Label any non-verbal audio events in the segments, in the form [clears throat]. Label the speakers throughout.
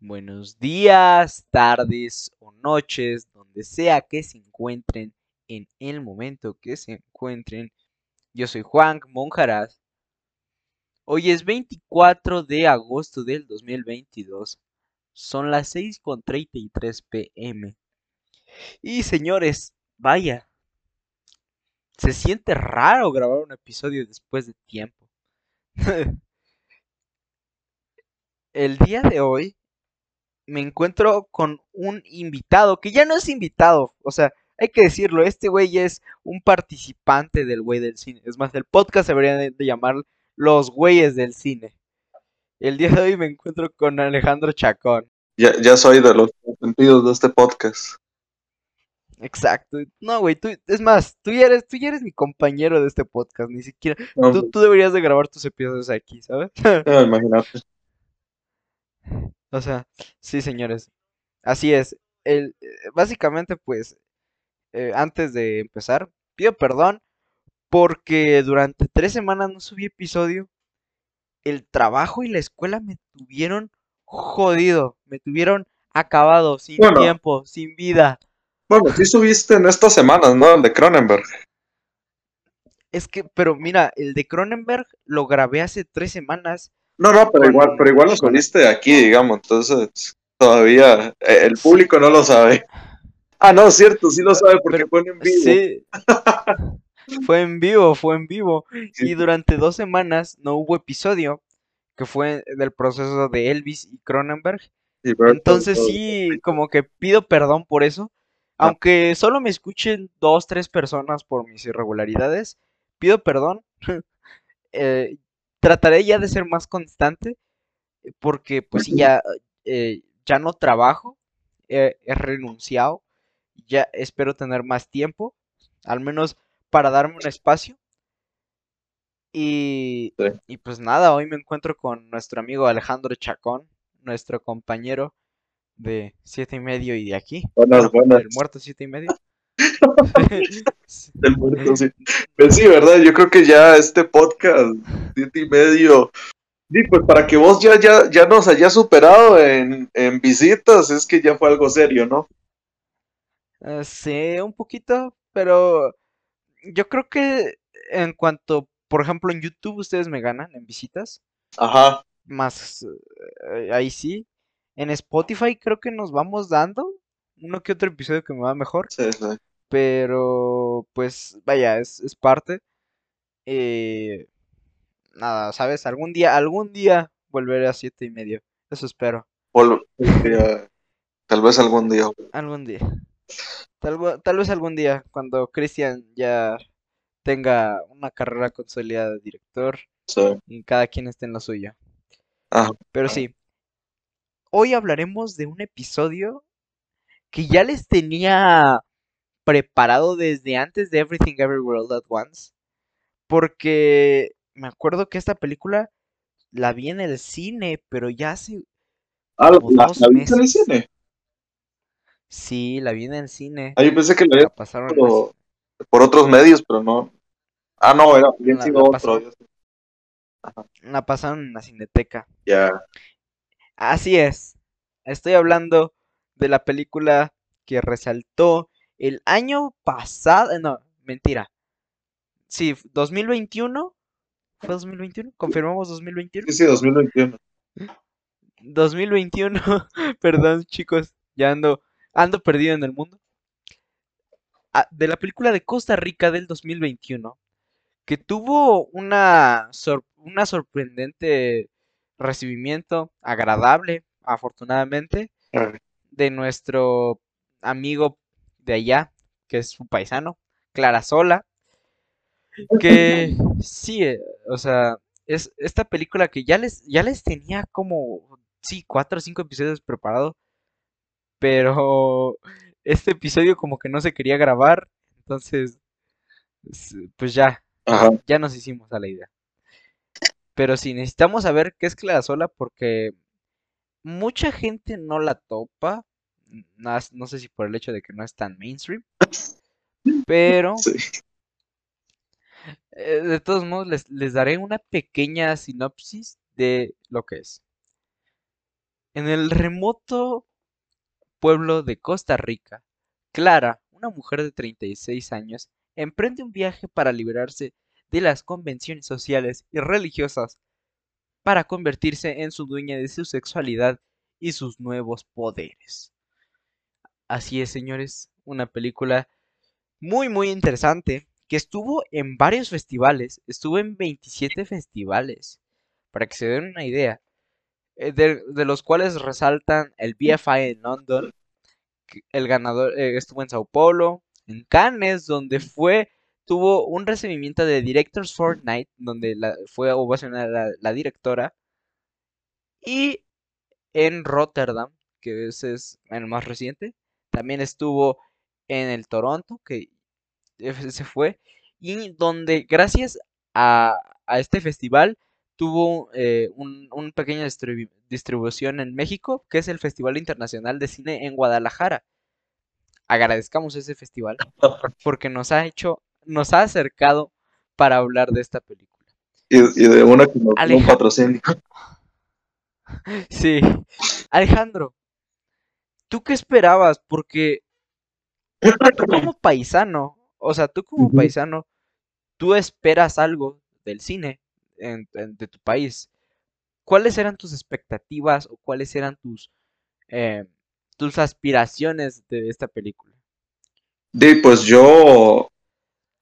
Speaker 1: Buenos días, tardes o noches, donde sea que se encuentren en el momento que se encuentren. Yo soy Juan Monjaraz. Hoy es 24 de agosto del 2022. Son las 6.33 pm. Y señores, vaya. Se siente raro grabar un episodio después de tiempo. [laughs] el día de hoy me encuentro con un invitado que ya no es invitado, o sea, hay que decirlo, este güey es un participante del güey del cine. Es más, el podcast se debería de, llamar Los güeyes del cine. El día de hoy me encuentro con Alejandro Chacón.
Speaker 2: Ya, ya soy de los sentidos de este podcast.
Speaker 1: Exacto. No, güey, tú, es más, tú ya eres, tú ya eres mi compañero de este podcast, ni siquiera. tú, tú, deberías de grabar tus episodios aquí, ¿sabes?
Speaker 2: No, imagínate. [laughs]
Speaker 1: O sea, sí, señores. Así es. El, eh, básicamente, pues, eh, antes de empezar, pido perdón porque durante tres semanas no subí episodio. El trabajo y la escuela me tuvieron jodido, me tuvieron acabado, sin tiempo, sin vida.
Speaker 2: Bueno, sí subiste en estas semanas, ¿no? El de Cronenberg.
Speaker 1: Es que, pero mira, el de Cronenberg lo grabé hace tres semanas
Speaker 2: no, no, pero igual, pero igual lo aquí, digamos, entonces todavía eh, el público no lo sabe. Ah, no, cierto, sí lo sabe porque fue en vivo. Sí. [laughs]
Speaker 1: fue en vivo, fue en vivo. Y durante dos semanas no hubo episodio, que fue del proceso de Elvis y Cronenberg. Entonces sí, como que pido perdón por eso. Aunque solo me escuchen dos, tres personas por mis irregularidades, pido perdón. [laughs] eh, trataré ya de ser más constante porque pues ya, eh, ya no trabajo, he renunciado, ya espero tener más tiempo, al menos para darme un espacio. Y, y pues nada, hoy me encuentro con nuestro amigo Alejandro Chacón, nuestro compañero de siete y medio y de aquí.
Speaker 2: Buenas, buenas.
Speaker 1: El muerto siete y medio. [laughs]
Speaker 2: El muerto, sí. Pues sí, ¿verdad? Yo creo que ya este podcast, siete y medio, sí, pues para que vos ya, ya, ya nos hayas superado en, visitas, es que ya fue algo serio, ¿no?
Speaker 1: Uh, sí, un poquito, pero yo creo que en cuanto, por ejemplo, en YouTube ustedes me ganan en visitas.
Speaker 2: Ajá.
Speaker 1: Más, eh, ahí sí. En Spotify creo que nos vamos dando uno que otro episodio que me va mejor.
Speaker 2: Sí, sí.
Speaker 1: Pero, pues, vaya, es, es parte. Eh, nada, ¿sabes? Algún día, algún día volveré a siete y medio. Eso espero.
Speaker 2: tal vez algún día.
Speaker 1: Algún día. Tal, tal vez algún día, cuando Cristian ya tenga una carrera consolidada de director. Y cada quien esté en lo suyo. Pero sí. Hoy hablaremos de un episodio que ya les tenía preparado desde antes de Everything Everywhere All At Once. Porque me acuerdo que esta película la vi en el cine, pero ya hace.
Speaker 2: Ah, ¿la, vi en el cine?
Speaker 1: Sí, la vi en el cine.
Speaker 2: Ah, yo pensé que la había pasaron por, otros medios, pero no. Ah, no, era bien la, otro.
Speaker 1: La pasaron en la cineteca.
Speaker 2: Ya.
Speaker 1: Así es. Estoy hablando de la película que resaltó el año pasado, no, mentira. Sí, 2021. ¿Fue 2021? ¿Confirmamos 2021?
Speaker 2: Sí, sí, 2021.
Speaker 1: 2021, [laughs] perdón chicos, ya ando, ando perdido en el mundo. Ah, de la película de Costa Rica del 2021, que tuvo una, una sorprendente recibimiento, agradable, afortunadamente, de nuestro amigo de allá, que es su paisano, Clara Sola, que [laughs] sí, eh, o sea, es esta película que ya les, ya les tenía como, sí, cuatro o cinco episodios preparados, pero [laughs] este episodio como que no se quería grabar, entonces, pues ya, ya nos hicimos a la idea. Pero sí, necesitamos saber qué es Clara Sola porque mucha gente no la topa, no, sé si por el hecho de que no es tan mainstream. Pero. Eh, de todos modos, les, les, daré una pequeña sinopsis de lo que es. En el remoto pueblo de Costa Rica, Clara, una mujer de 36 años, emprende un viaje para liberarse de las convenciones sociales y religiosas para convertirse en su dueña de su sexualidad y sus nuevos poderes. Así es, señores, una película muy muy interesante que estuvo en varios festivales, estuvo en 27 festivales, para que se den una idea, eh, de, los cuales resaltan el BFI en London, el ganador eh, estuvo en Sao Paulo, en Cannes, donde fue, tuvo un recibimiento de Directors Fortnite, donde la, fue ovacionada la, directora, y en Rotterdam, que ese es el más reciente, también estuvo en el Toronto, que se fue, y donde gracias a, este festival tuvo eh, un, un pequeña distribución en México, que es el Festival Internacional de Cine en Guadalajara. Agradezcamos ese festival [laughs] porque nos ha hecho, nos ha acercado para hablar de esta película.
Speaker 2: Y, de una que nos un patrocinio. [laughs]
Speaker 1: Sí. Alejandro, ¿tú qué esperabas? Porque tú como paisano, o sea, tú como paisano, tú esperas algo del cine de tu país. ¿Cuáles eran tus expectativas o cuáles eran tus, eh, tus aspiraciones de esta película?
Speaker 2: Sí, pues yo,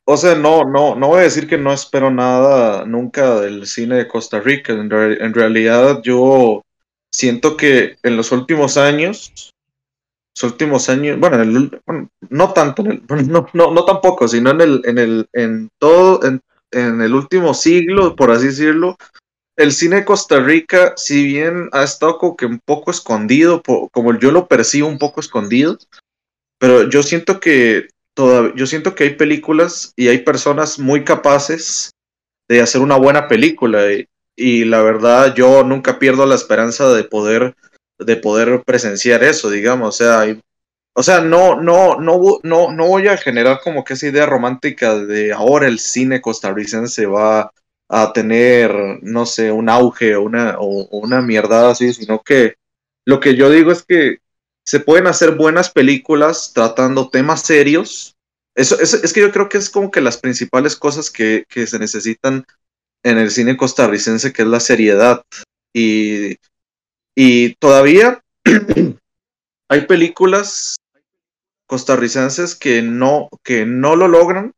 Speaker 2: o sea, no, no, no voy a decir que no espero nada nunca del cine de Costa Rica. En, realidad yo siento que en los últimos años, los últimos años, bueno, no tanto, [laughs] no, no, no tampoco, sino en el, en el, en todo, en, en el último siglo, por así decirlo, el cine de Costa Rica, si bien ha estado como que un poco escondido, como yo lo percibo un poco escondido, pero yo siento que todavía, yo siento que hay películas y hay personas muy capaces de hacer una buena película y, la verdad yo nunca pierdo la esperanza de poder de poder presenciar eso, digamos, o sea, o sea, no, no, no, no, no voy a generar como que esa idea romántica de ahora el cine costarricense va a tener, no sé, un auge o una, una mierda así, sino que lo que yo digo es que se pueden hacer buenas películas tratando temas serios. Eso, es que yo creo que es como que las principales cosas que, que se necesitan en el cine costarricense, que es la seriedad. Y, y todavía [clears throat] hay películas costarricenses que no, que no lo logran,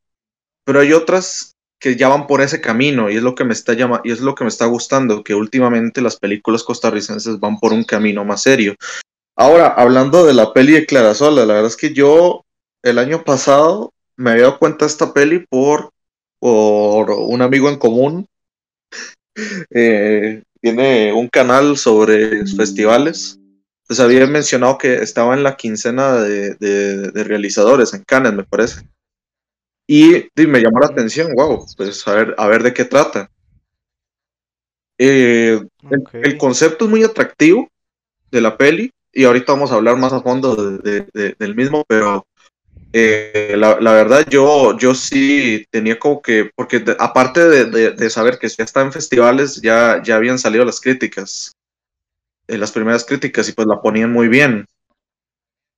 Speaker 2: pero hay otras que ya van por ese camino y es lo que me está llama y es lo que me está gustando que últimamente las películas costarricenses van por un camino más serio. Ahora, hablando de la peli de Clarasola, la verdad es que yo el año pasado me había dado cuenta de esta peli por, por un amigo en común. [laughs] Eh, tiene un canal sobre festivales. Pues había mencionado que estaba en la quincena de, de realizadores en Cannes, me parece. Y, me llamó la atención, wow, pues a ver, a ver de qué trata. Eh, el, concepto es muy atractivo de la peli y ahorita vamos a hablar más a fondo del mismo, pero eh, la, verdad yo, yo sí tenía como que, porque aparte de, saber que ya está en festivales, ya, ya habían salido las críticas, eh, las primeras críticas y pues la ponían muy bien.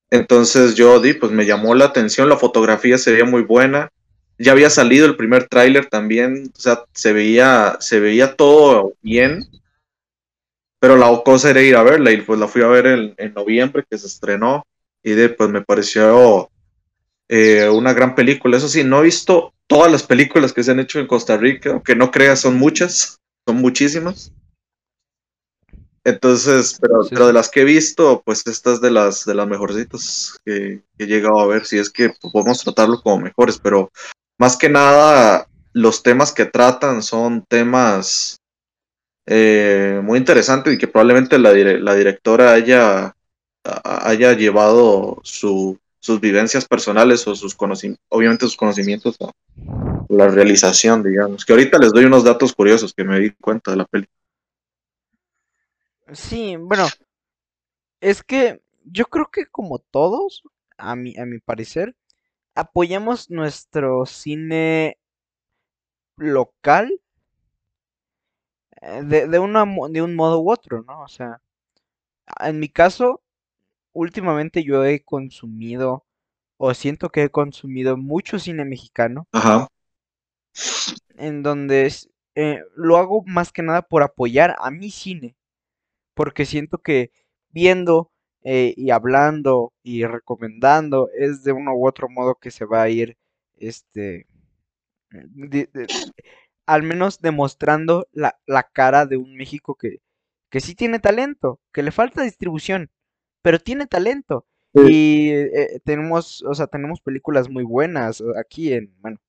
Speaker 2: Entonces yo di, pues me llamó la atención, la fotografía se veía muy buena, ya había salido el primer tráiler también, o sea, se veía, se veía todo bien, pero la cosa era ir a verla y pues la fui a ver en, noviembre que se estrenó y de, pues me pareció eh, una gran película. Eso sí, no he visto todas las películas que se han hecho en Costa Rica, aunque no creas, son muchas, son muchísimas. Entonces, pero, pero de las que he visto, pues estas de las de las mejorcitas que, que, he llegado a ver, si es que podemos tratarlo como mejores, pero más que nada los temas que tratan son temas eh, muy interesantes y que probablemente la, la directora haya, haya llevado sus vivencias personales o sus conocimientos, obviamente sus conocimientos la realización, digamos. Que ahorita les doy unos datos curiosos que me di cuenta de la peli.
Speaker 1: Sí, bueno, es que yo creo que como todos, a mi, a mi parecer, apoyamos nuestro cine local eh, de, de un modo u otro, ¿no? O sea, en mi caso, últimamente yo he consumido, o siento que he consumido mucho cine mexicano.
Speaker 2: Ajá.
Speaker 1: En donde eh, lo hago más que nada por apoyar a mi cine. Porque siento que viendo eh, y hablando y recomendando es de uno u otro modo que se va a ir, este, al menos demostrando la, la, cara de un México que, que sí tiene talento, que le falta distribución, pero tiene talento. Y eh, tenemos, o sea, tenemos películas muy buenas aquí en, bueno,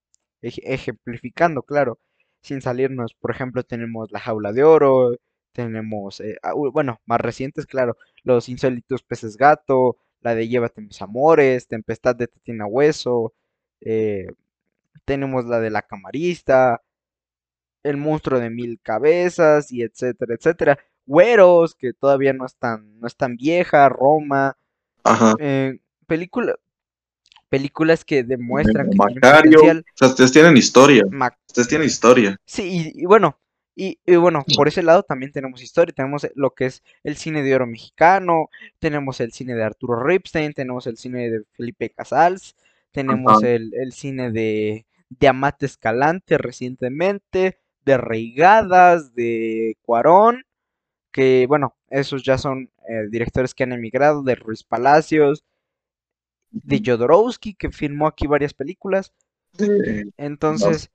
Speaker 1: ejemplificando, claro, sin salirnos. Por ejemplo, tenemos La Jaula de Oro, tenemos, eh, ah, bueno, más recientes, claro, Los Insólitos Peces Gato, la de Llévate mis amores, Tempestad de Tetina Hueso, eh, tenemos la de La Camarista, El Monstruo de Mil Cabezas, y etcétera, etcétera. Güeros, que todavía no están, no es tan vieja, Roma.
Speaker 2: Ajá.
Speaker 1: Eh, película, películas que demuestran que
Speaker 2: Macario, tienen O sea, ustedes tienen historia. ustedes tienen historia.
Speaker 1: Sí, y, bueno, y, bueno, por ese lado también tenemos historia, tenemos lo que es el cine de oro mexicano, tenemos el cine de Arturo Ripstein, tenemos el cine de Felipe Casals, tenemos el, el, cine de, de Amate Escalante recientemente, de Reigadas, de Cuarón, que bueno, esos ya son eh, directores que han emigrado, de Ruiz Palacios, de Jodorowsky, que filmó aquí varias películas. Entonces,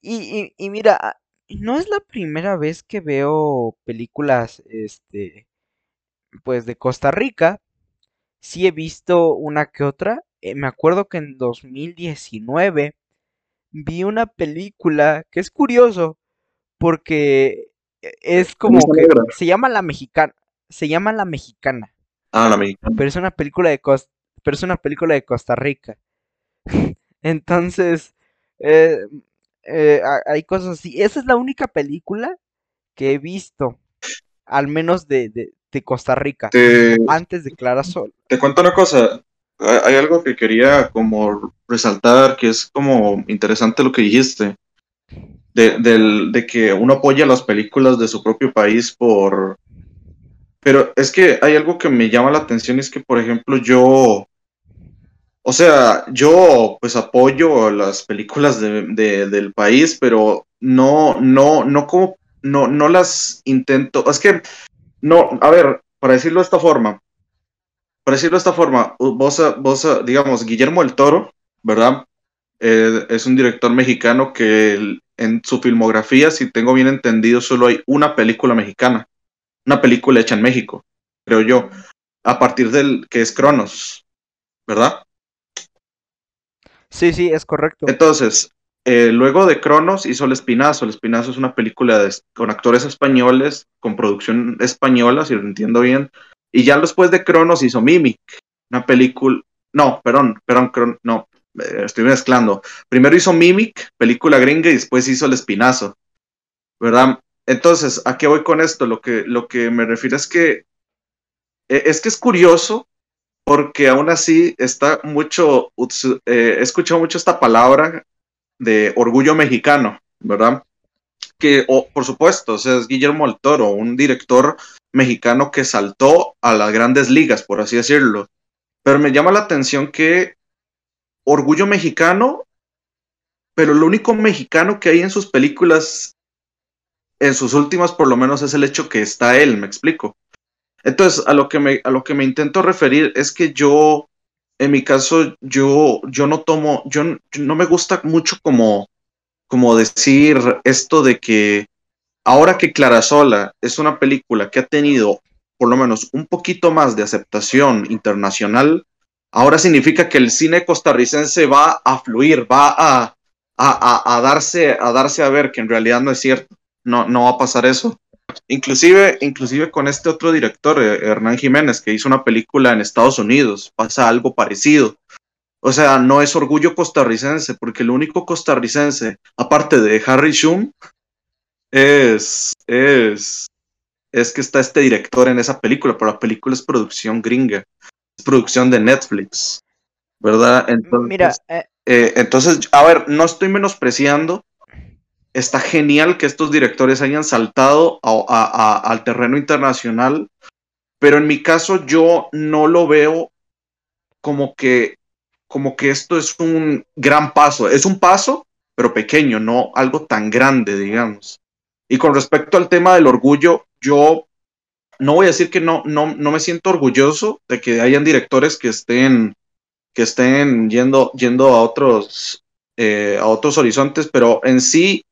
Speaker 1: y, y, mira, no es la primera vez que veo películas, este, pues de Costa Rica. Sí he visto una que otra. Eh, me acuerdo que en 2019 vi una película que es curioso porque es como que se llama La Mexicana, se llama La Mexicana.
Speaker 2: Ah, La Mexicana.
Speaker 1: Pero es una película de Costa pero es una película de Costa Rica. [laughs] Entonces, eh, eh, hay cosas así. Esa es la única película que he visto, al menos de, de, Costa Rica, antes de Clara Sol.
Speaker 2: Te cuento una cosa, hay algo que quería como resaltar, que es como interesante lo que dijiste, de, de que uno apoya las películas de su propio país por, pero es que hay algo que me llama la atención, es que, por ejemplo, yo, o sea, yo pues apoyo las películas de, del país, pero no, no, no como, no, no las intento, es que, no, a ver, para decirlo de esta forma, para decirlo de esta forma, vos, vos digamos, Guillermo el Toro, ¿verdad? Eh, es un director mexicano que en su filmografía, si tengo bien entendido, solo hay una película mexicana una película hecha en México, creo yo, a partir del que es Cronos, ¿verdad?
Speaker 1: Sí, sí, es correcto.
Speaker 2: Entonces, eh, luego de Cronos hizo El Espinazo. El Espinazo es una película con actores españoles, con producción española, si lo entiendo bien. Y ya después de Cronos hizo Mimic, una película. No, perdón, perdón, no, estoy mezclando. Primero hizo Mimic, película gringa, y después hizo El Espinazo, ¿verdad? Entonces, ¿a qué voy con esto? Lo que, lo que me refiero es que e, es que es curioso porque aún así está mucho, eh, he escuchado mucho esta palabra de orgullo mexicano, ¿verdad? Que, por supuesto, o sea, es Guillermo del Toro, un director mexicano que saltó a las grandes ligas, por así decirlo. Pero me llama la atención que orgullo mexicano, pero lo único mexicano que hay en sus películas en sus últimas por lo menos es el hecho que está él, me explico. Entonces, a lo que me, a lo que me intento referir es que yo, en mi caso, yo, yo no tomo, yo, no me gusta mucho como, como decir esto de que ahora que Clara Sola es una película que ha tenido por lo menos un poquito más de aceptación internacional, ahora significa que el cine costarricense va a fluir, va a, a, a darse, a darse a ver que en realidad no es cierto no, no va a pasar eso. Inclusive, inclusive con este otro director, eh, Hernán Jiménez, que hizo una película en Estados Unidos, pasa algo parecido. O sea, no es orgullo costarricense, porque el único costarricense, aparte de Harry Shum, es, es, es que está este director en esa película, pero la película es producción gringa, producción de Netflix, ¿verdad? Entonces,
Speaker 1: Mira, eh,
Speaker 2: eh, entonces, a ver, no estoy menospreciando está genial que estos directores hayan saltado al terreno internacional, pero en mi caso yo no lo veo como que, como que esto es un gran paso. Es un paso, pero pequeño, no algo tan grande, digamos. Y con respecto al tema del orgullo, yo no voy a decir que no, no, no me siento orgulloso de que hayan directores que estén, que estén yendo, yendo a otros, eh, a otros horizontes, pero en sí,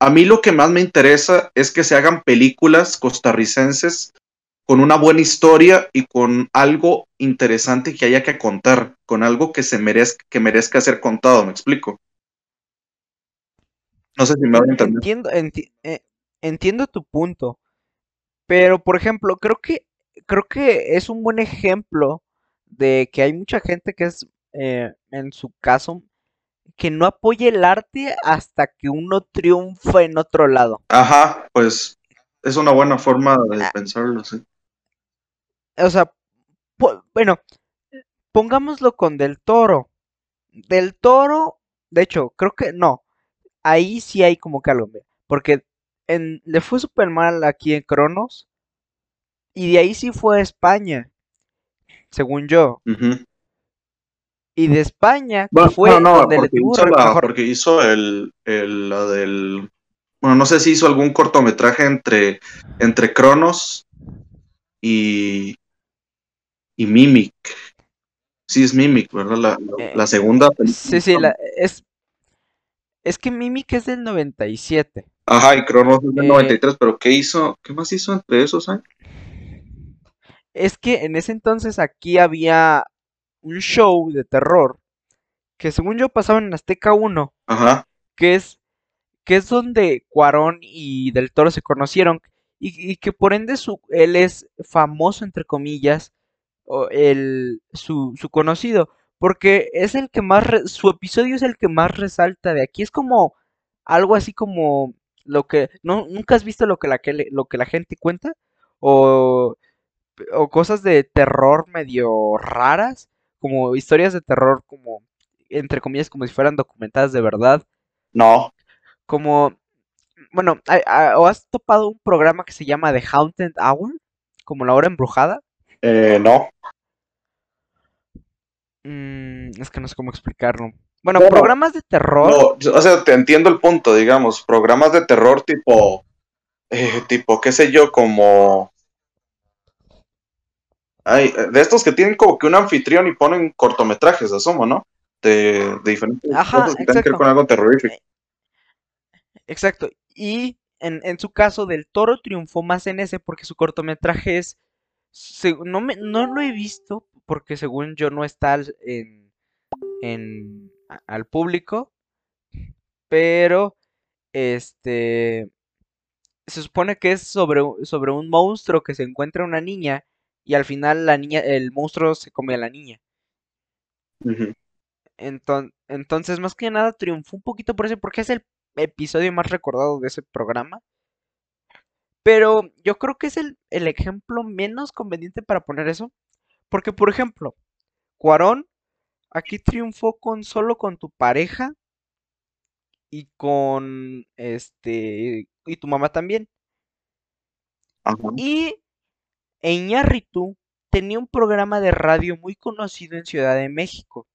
Speaker 2: a mí lo que más me interesa es que se hagan películas costarricenses con una buena historia y con algo interesante que haya que contar, con algo que se merezca, que merezca ser contado, ¿me explico?
Speaker 1: No sé si me voy a entender. Entiendo, eh, entiendo tu punto, pero por ejemplo, creo que creo que es un buen ejemplo de que hay mucha gente que es, eh, en su caso, que no apoya el arte hasta que uno triunfa en otro lado.
Speaker 2: Ajá, pues es una buena forma de ah. pensarlo, sí
Speaker 1: o sea, bueno, pongámoslo con Del Toro. Del Toro, de hecho, creo que no. Ahí sí hay como que algo, porque en, le fue súper mal aquí en Cronos. Y de ahí sí fue a España, según yo. Y de España fue
Speaker 2: no, donde porque, hizo porque hizo el, el, la del... Bueno, no sé si hizo algún cortometraje entre, entre Cronos y, y Mimic. Sí, es Mimic, ¿verdad? La, la, eh, segunda.
Speaker 1: Sí, sí, es, es que Mimic es del 97.
Speaker 2: Ajá, y Cronos es del 93, eh, pero ¿qué hizo? ¿Qué más hizo entre esos años?
Speaker 1: Es que en ese entonces aquí había un show de terror que según yo pasaba en Azteca 1. Ajá. Que es, que es donde Cuarón y Del Toro se conocieron y, y que por ende su, él es famoso, entre comillas, el, su, su conocido, porque es el que más, su episodio es el que más resalta de aquí, es como algo así como lo que, no, nunca has visto lo que la, lo que la gente cuenta, o, o cosas de terror medio raras, como historias de terror, como, entre comillas, como si fueran documentadas de verdad.
Speaker 2: No.
Speaker 1: Como, bueno, ¿o has topado un programa que se llama The Haunted Hour? Como la hora embrujada.
Speaker 2: Eh, no.
Speaker 1: Mm, es que no sé cómo explicarlo. Bueno, programas de terror.
Speaker 2: o sea, te entiendo el punto, digamos. Programas de terror tipo. Eh, tipo, qué sé yo, como. Ay, de estos que tienen como que un anfitrión y ponen cortometrajes, asumo, ¿no? De, diferentes cosas que tienen que ver con algo terrorífico. Eh,
Speaker 1: exacto. Y en, en, su caso, Del Toro triunfó más en ese porque su cortometraje es no, me, no lo he visto porque según yo no está en, en al público, pero este se supone que es sobre, sobre un monstruo que se encuentra una niña y al final la niña, el monstruo se come a la niña. entonces, entonces, más que nada triunfó un poquito por eso, porque es el episodio más recordado de ese programa. Pero yo creo que es el, ejemplo menos conveniente para poner eso. Porque, por ejemplo, Cuarón aquí triunfó con solo con tu pareja y con este y tu mamá también. Y Iñárritu tenía un programa de radio muy conocido en Ciudad de México.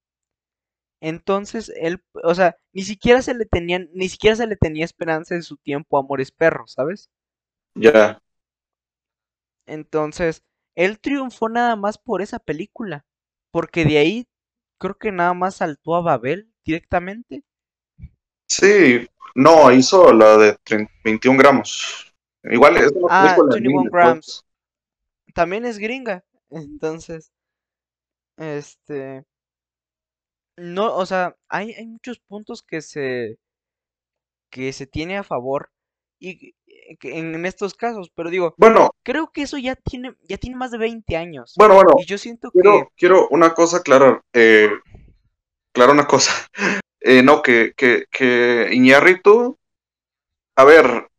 Speaker 1: Entonces él, o sea, ni siquiera se le tenían, ni siquiera se le tenía esperanza en su tiempo Amores Perros, ¿sabes?
Speaker 2: Ya.
Speaker 1: Entonces, él triunfó nada más por esa película. Porque de ahí creo que nada más saltó a Babel directamente.
Speaker 2: Sí, no, hizo la de 21 gramos. Igual es una
Speaker 1: ah, 21 grams. También es gringa. Entonces, este. No, o sea, hay, hay muchos puntos que se. que se tiene a favor. Y en estos casos, pero digo,
Speaker 2: bueno,
Speaker 1: creo que eso ya tiene, ya tiene más de 20 años.
Speaker 2: Bueno, bueno.
Speaker 1: Y yo siento
Speaker 2: quiero,
Speaker 1: que...
Speaker 2: Quiero una cosa clara, eh, claro una cosa. [laughs] Eh, no, que, que, que Iñárritu, a ver,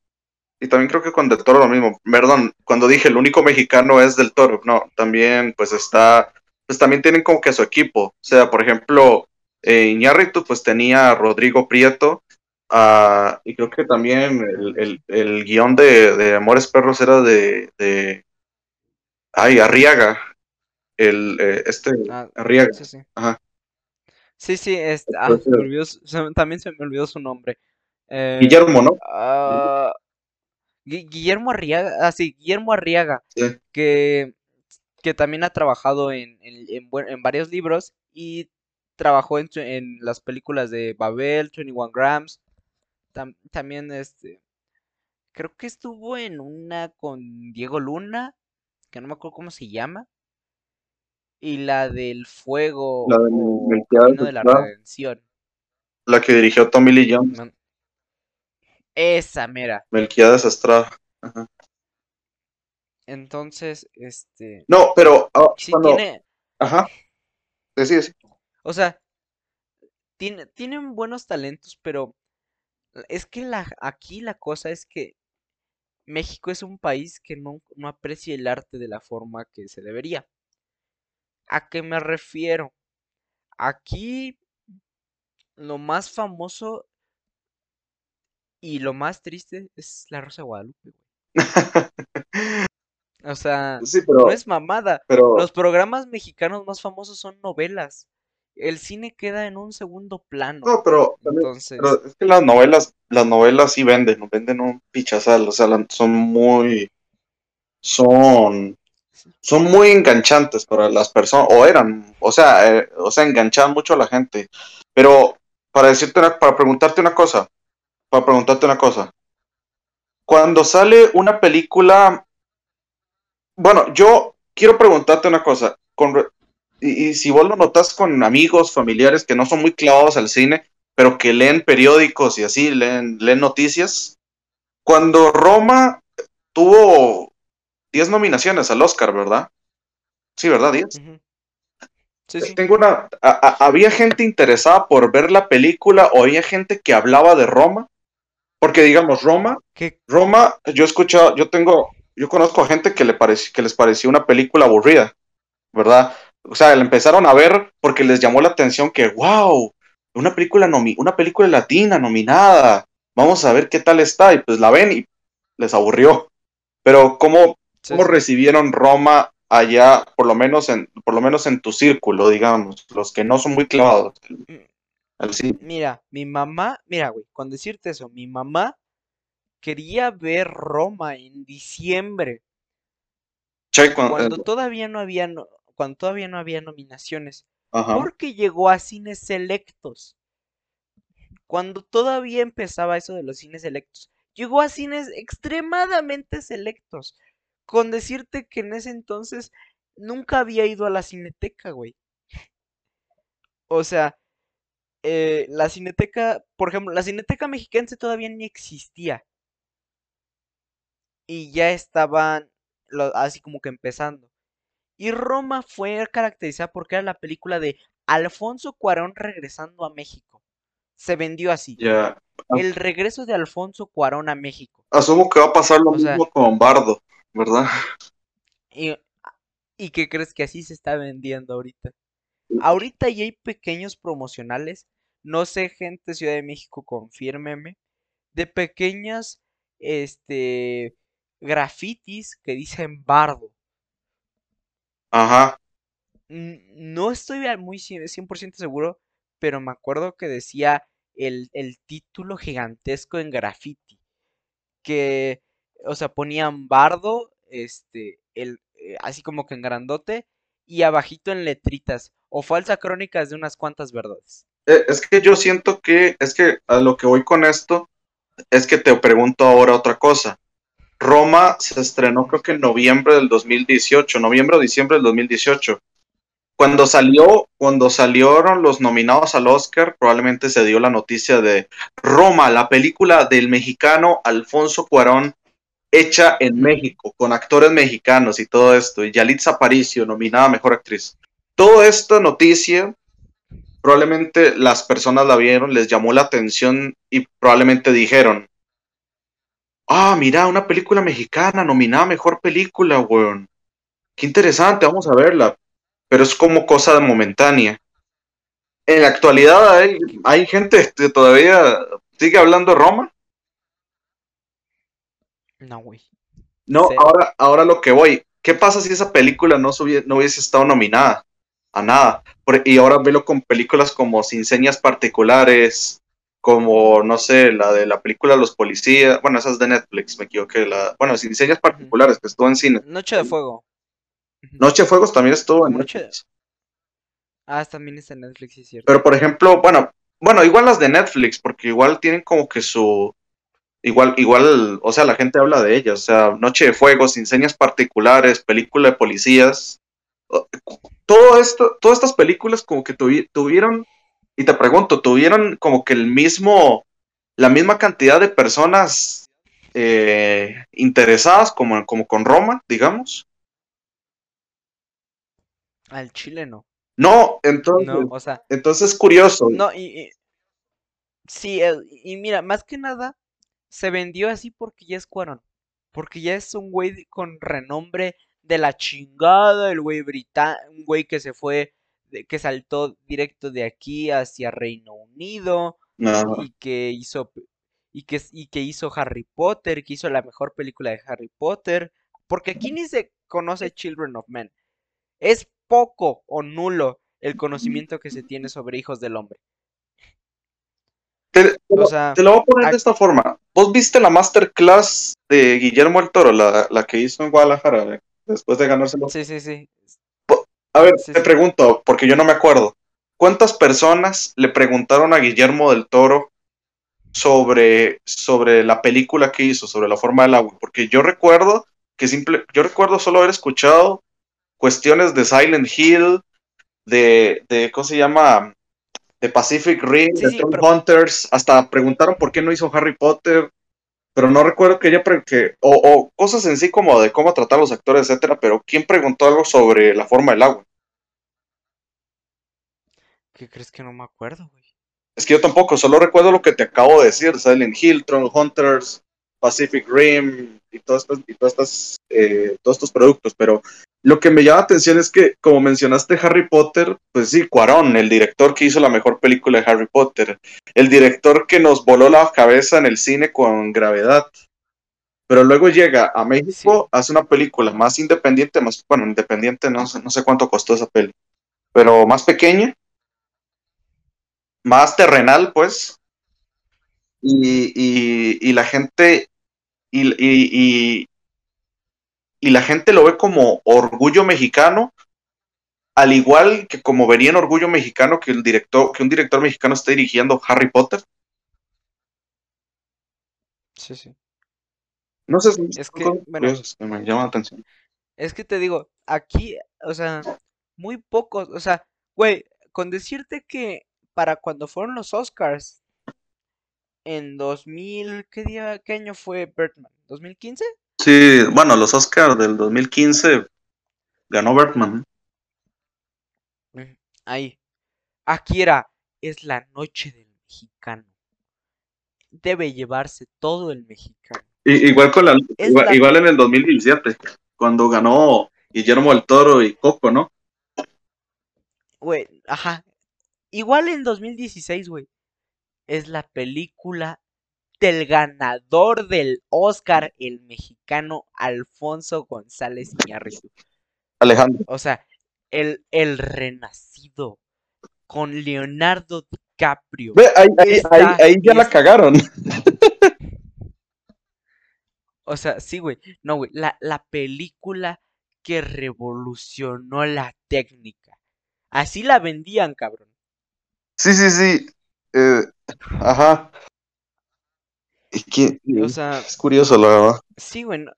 Speaker 2: y también creo que con Del Toro lo mismo, perdón, cuando dije el único mexicano es Del Toro, no, también pues está, pues también tienen como que su equipo, o sea, por ejemplo, eh, Iñárritu pues tenía a Rodrigo Prieto, Ah, y creo que también el, el, guion de, Amores Perros era de, de, Ay, Arriaga. El, eh, este,
Speaker 1: Ah,
Speaker 2: Arriaga.
Speaker 1: sí, sí.
Speaker 2: Ajá.
Speaker 1: Sí, sí, este, ah, se me olvidó se también se me olvidó su nombre. Eh,
Speaker 2: Guillermo, ¿no?
Speaker 1: ah, Gui- Guillermo Arriaga, ah, sí, Guillermo Arriaga,
Speaker 2: Sí.
Speaker 1: que, que también ha trabajado en, en, en en varios libros y trabajó en, en las películas de Babel, 21 Grams, tam- también este, creo que estuvo en una con Diego Luna, que no me acuerdo cómo se llama, y la del fuego
Speaker 2: La de
Speaker 1: o
Speaker 2: Melquiades
Speaker 1: Camino de la. Redención.
Speaker 2: La que dirigió Tommy Lee Jones.
Speaker 1: Man- Esa mera.
Speaker 2: Melquiades Estrada. Ajá.
Speaker 1: Entonces, este,
Speaker 2: No, pero
Speaker 1: sí
Speaker 2: cuando.
Speaker 1: tiene,
Speaker 2: Ajá. Sí, sí.
Speaker 1: o sea, tiene, tienen buenos talentos, pero es que la, aquí la cosa es que México es un país que no, no aprecia el arte de la forma que se debería. ¿A qué me refiero? Aquí lo más famoso y lo más triste es la Rosa de Guadalupe. [laughs] O sea,
Speaker 2: Sí,
Speaker 1: no es mamada.
Speaker 2: pero
Speaker 1: Los programas mexicanos más famosos son novelas. El cine queda en un segundo plano.
Speaker 2: no, pero,
Speaker 1: Entonces,
Speaker 2: pero es que las novelas, las novelas sí venden, venden un pichazal, o sea, son muy, son, son muy enganchantes para las personas, o eran, o sea, eh, o sea, enganchaban mucho a la gente. Pero para decirte una, para preguntarte una cosa, para preguntarte una cosa, cuando sale una película, bueno, yo quiero preguntarte una cosa, con, y, y si vos lo notas con amigos, familiares que no son muy clavados al cine, pero que leen periódicos y así, leen, leen noticias, cuando Roma tuvo 10 nominaciones al Oscar, ¿verdad? Sí, ¿verdad? 10.
Speaker 1: ujú. Sí, sí.
Speaker 2: Tengo una. a- a- había gente interesada por ver la película o había gente que hablaba de Roma. Porque, digamos, Roma,
Speaker 1: ¿Qué?
Speaker 2: Roma, yo he escuchado, yo tengo, yo conozco a gente que, le parec- que les pareció una película aburrida, ¿verdad? O sea, la empezaron a ver porque les llamó la atención que, wow, una película, nomi una película latina nominada, vamos a ver qué tal está, y pues la ven y les aburrió. Pero, ¿cómo,
Speaker 1: Sí,
Speaker 2: ¿Cómo recibieron Roma allá, por lo menos en, por lo menos en tu círculo, digamos, los que no son muy clavados?
Speaker 1: Mira, mi mamá, mira, güey, con decirte eso, mi mamá quería ver Roma en diciembre,
Speaker 2: Che,
Speaker 1: cuando
Speaker 2: eh,
Speaker 1: todavía no había, no- cuando todavía no había nominaciones,
Speaker 2: ajá.
Speaker 1: porque llegó a cines selectos. Cuando todavía empezaba eso de los cines selectos, llegó a cines extremadamente selectos. Con decirte que en ese entonces nunca había ido a la cineteca, güey. O sea, eh, la cineteca, por ejemplo, la cineteca mexiquense todavía ni existía. Y ya estaban lo- así como que empezando. Y Roma fue caracterizada porque era la película de Alfonso Cuarón regresando a México. Se vendió así.
Speaker 2: Ya.
Speaker 1: El regreso de Alfonso Cuarón a México.
Speaker 2: Asumo que va a pasar lo
Speaker 1: O sea-
Speaker 2: mismo con Bardo, ¿verdad?
Speaker 1: Y, ¿y qué crees que así se está vendiendo ahorita? Ahorita ya hay pequeños promocionales. No sé, gente de Ciudad de México, confírmeme. De pequeñas, este, grafitis que dicen bardo.
Speaker 2: Ajá.
Speaker 1: No estoy muy cien- 100% seguro, pero me acuerdo que decía el, el título gigantesco en graffiti. Que, o sea, ponían bardo, este, el, eh, así como que en grandote, y abajito en letritas, o falsa crónicas de unas cuantas verdades.
Speaker 2: Eh, Es que yo siento que, es que a lo que voy con esto, es que te pregunto ahora otra cosa. Roma se estrenó creo que en noviembre del 2018, noviembre o diciembre del 2018. Cuando salió, cuando salieron los nominados al Oscar, probablemente se dio la noticia de Roma, la película del mexicano Alfonso Cuarón, hecha en México, con actores mexicanos y todo esto, y Yalitza Aparicio, nominada Mejor Actriz. Toda esta noticia, probablemente las personas la vieron, les llamó la atención y probablemente dijeron, ah, mira, una película mexicana nominada a Mejor Película, weón. Qué interesante, vamos a verla. Pero es como cosa de momentánea. En la actualidad hay, hay gente que todavía sigue hablando Roma.
Speaker 1: No, güey.
Speaker 2: No, ahora, ahora lo que voy. ¿qué pasa si esa película no, no hubiese estado nominada a nada? y ahora velo con películas como Sin Señas Particulares, como, no sé, la de la película Los Policías, bueno, esa es de Netflix, me equivoqué, la, bueno, Sin Señas Particulares, que estuvo en cine.
Speaker 1: Noche de Fuego.
Speaker 2: Noche de Fuegos también estuvo en Netflix.
Speaker 1: Ah, también está en Netflix, es cierto.
Speaker 2: Pero, por ejemplo, bueno, bueno, igual las de Netflix, porque igual tienen como que su, igual, igual, o sea, la gente habla de ellas, o sea, Noche de Fuego, Sin Señas Particulares, película de policías, todo esto, todas estas películas como que tuvieron, y te pregunto, tuvieron como que el mismo, la misma cantidad de personas eh, interesadas como, como con Roma, digamos.
Speaker 1: Al Chile no.
Speaker 2: No, entonces, entonces es curioso.
Speaker 1: No, y, sí, y mira, más que nada, se vendió así porque ya es Cuarón. Porque ya es un güey con renombre de la chingada, el güey británico, un güey que se fue, que saltó directo de aquí hacia Reino Unido y que hizo y que, y que hizo Harry Potter, que hizo la mejor película de Harry Potter, porque aquí ni se conoce Children of Men. Es poco o nulo el conocimiento que se tiene sobre hijos del hombre.
Speaker 2: Te, lo voy a poner de esta forma. ¿Vos viste la masterclass de Guillermo el Toro, la, que hizo en Guadalajara, después de ganárselo?
Speaker 1: Sí, sí, sí.
Speaker 2: A ver, te pregunto, porque yo no me acuerdo. ¿Cuántas personas le preguntaron a Guillermo del Toro sobre, sobre la película que hizo, sobre la forma del agua? Porque yo recuerdo que simple, yo recuerdo solo haber escuchado cuestiones de Silent Hill, de, de ¿cómo se llama? De Pacific Rim, de Hunters, hasta preguntaron por qué no hizo Harry Potter, pero no recuerdo que ella, que, o, o, cosas en sí como de cómo tratar a los actores, etcétera, pero ¿quién preguntó algo sobre la forma del agua?
Speaker 1: ¿Qué crees que no me acuerdo, güey?
Speaker 2: Es que yo tampoco, solo recuerdo lo que te acabo de decir, Silent Hill, Tron Hunters, Pacific Rim y, todas y todas estas, eh, todos estos productos, pero lo que me llama la atención es que, como mencionaste Harry Potter, pues sí, Cuarón, el director que hizo la mejor película de Harry Potter, el director que nos voló la cabeza en el cine con gravedad, pero luego llega a México, hace una película más independiente, más, bueno, independiente, no sé, no sé cuánto costó esa peli, pero más pequeña, más terrenal, pues, y, y la gente y, y, la gente lo ve como orgullo mexicano, al igual que como vería en orgullo mexicano que el director, que un director mexicano esté dirigiendo Harry Potter.
Speaker 1: Sí, sí.
Speaker 2: No sé si es que, me llama la atención.
Speaker 1: Es que te digo, aquí, o sea, muy pocos, o sea, güey, con decirte que para cuando fueron los Oscars, en 2000, ¿qué día, qué año fue Bertman? ¿2015?
Speaker 2: Sí, bueno, los Oscars del 2015 ganó Bertman.
Speaker 1: Ahí. Aquí era, es la noche del mexicano. Debe llevarse todo el mexicano.
Speaker 2: igual con la, igual, en el 2017, cuando ganó Guillermo del Toro y Coco, ¿no?
Speaker 1: Güey, ajá. Igual en 2016, güey es la película del ganador del Oscar, el mexicano Alfonso González Iñárritu.
Speaker 2: Alejandro.
Speaker 1: O sea, el, el renacido con Leonardo DiCaprio.
Speaker 2: ahí, ya la cagaron. [laughs]
Speaker 1: O sea, sí, güey. No, güey. La, la película que revolucionó la técnica. Así la vendían, cabrón.
Speaker 2: Sí, sí, sí. Eh, ajá. Es que o sea, es curioso, la verdad.
Speaker 1: Sí, bueno.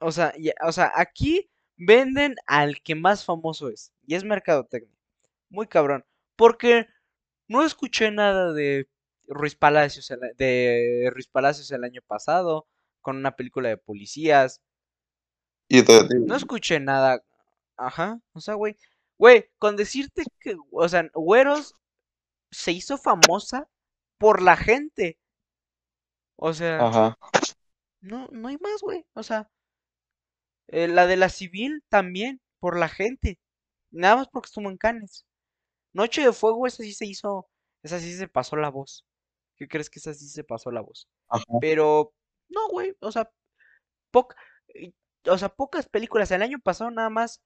Speaker 1: O sea, o sea, aquí venden al que más famoso es. Y es Mercadotecnia. Muy cabrón. Porque no escuché nada de Ruiz Palacios, el, de Ruiz Palacios el año pasado. Con una película de policías.
Speaker 2: Y
Speaker 1: No escuché nada. Ajá. O sea, güey. Güey, con decirte que, o sea, güeros se hizo famosa por la gente. O sea, no, no hay más, güey. O sea, eh, la de la civil también, por la gente. Nada más porque estuvo en Canes. Noche de Fuego, esa sí se hizo, esa sí se pasó la voz. ¿Qué crees que esa sí se pasó la voz? Pero, no, güey, o sea, poca, o sea, pocas películas. El año pasado nada más,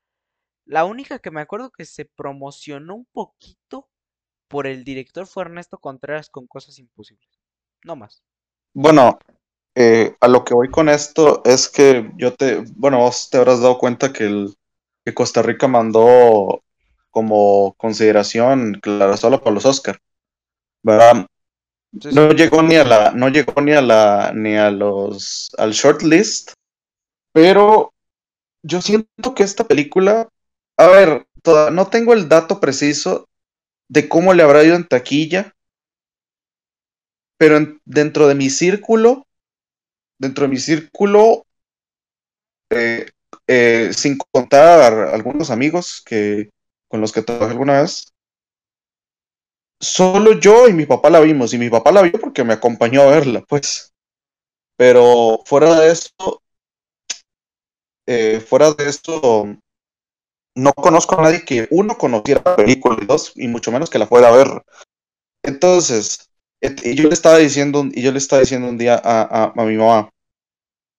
Speaker 1: la única que me acuerdo que se promocionó un poquito por el director fue Ernesto Contreras con Cosas Imposibles. No más.
Speaker 2: Bueno, eh, a lo que voy con esto es que yo te, bueno, vos te habrás dado cuenta que, el, que Costa Rica mandó como consideración claro solo para los Oscar, ¿verdad? No llegó ni a la, no llegó ni a la, ni a los, al shortlist, pero yo siento que esta película, a ver, no tengo el dato preciso de cómo le habrá ido en taquilla, pero dentro de mi círculo, dentro de mi círculo, eh, eh, sin contar algunos amigos que con los que trabajé alguna vez, solo yo y mi papá la vimos, y mi papá la vio porque me acompañó a verla, pues. Pero fuera de eso, eh, fuera de esto, no conozco a nadie que uno conociera la película y dos, y mucho menos que la fuera a ver. Entonces, y yo le estaba diciendo, y yo le estaba diciendo un día a, a mi mamá,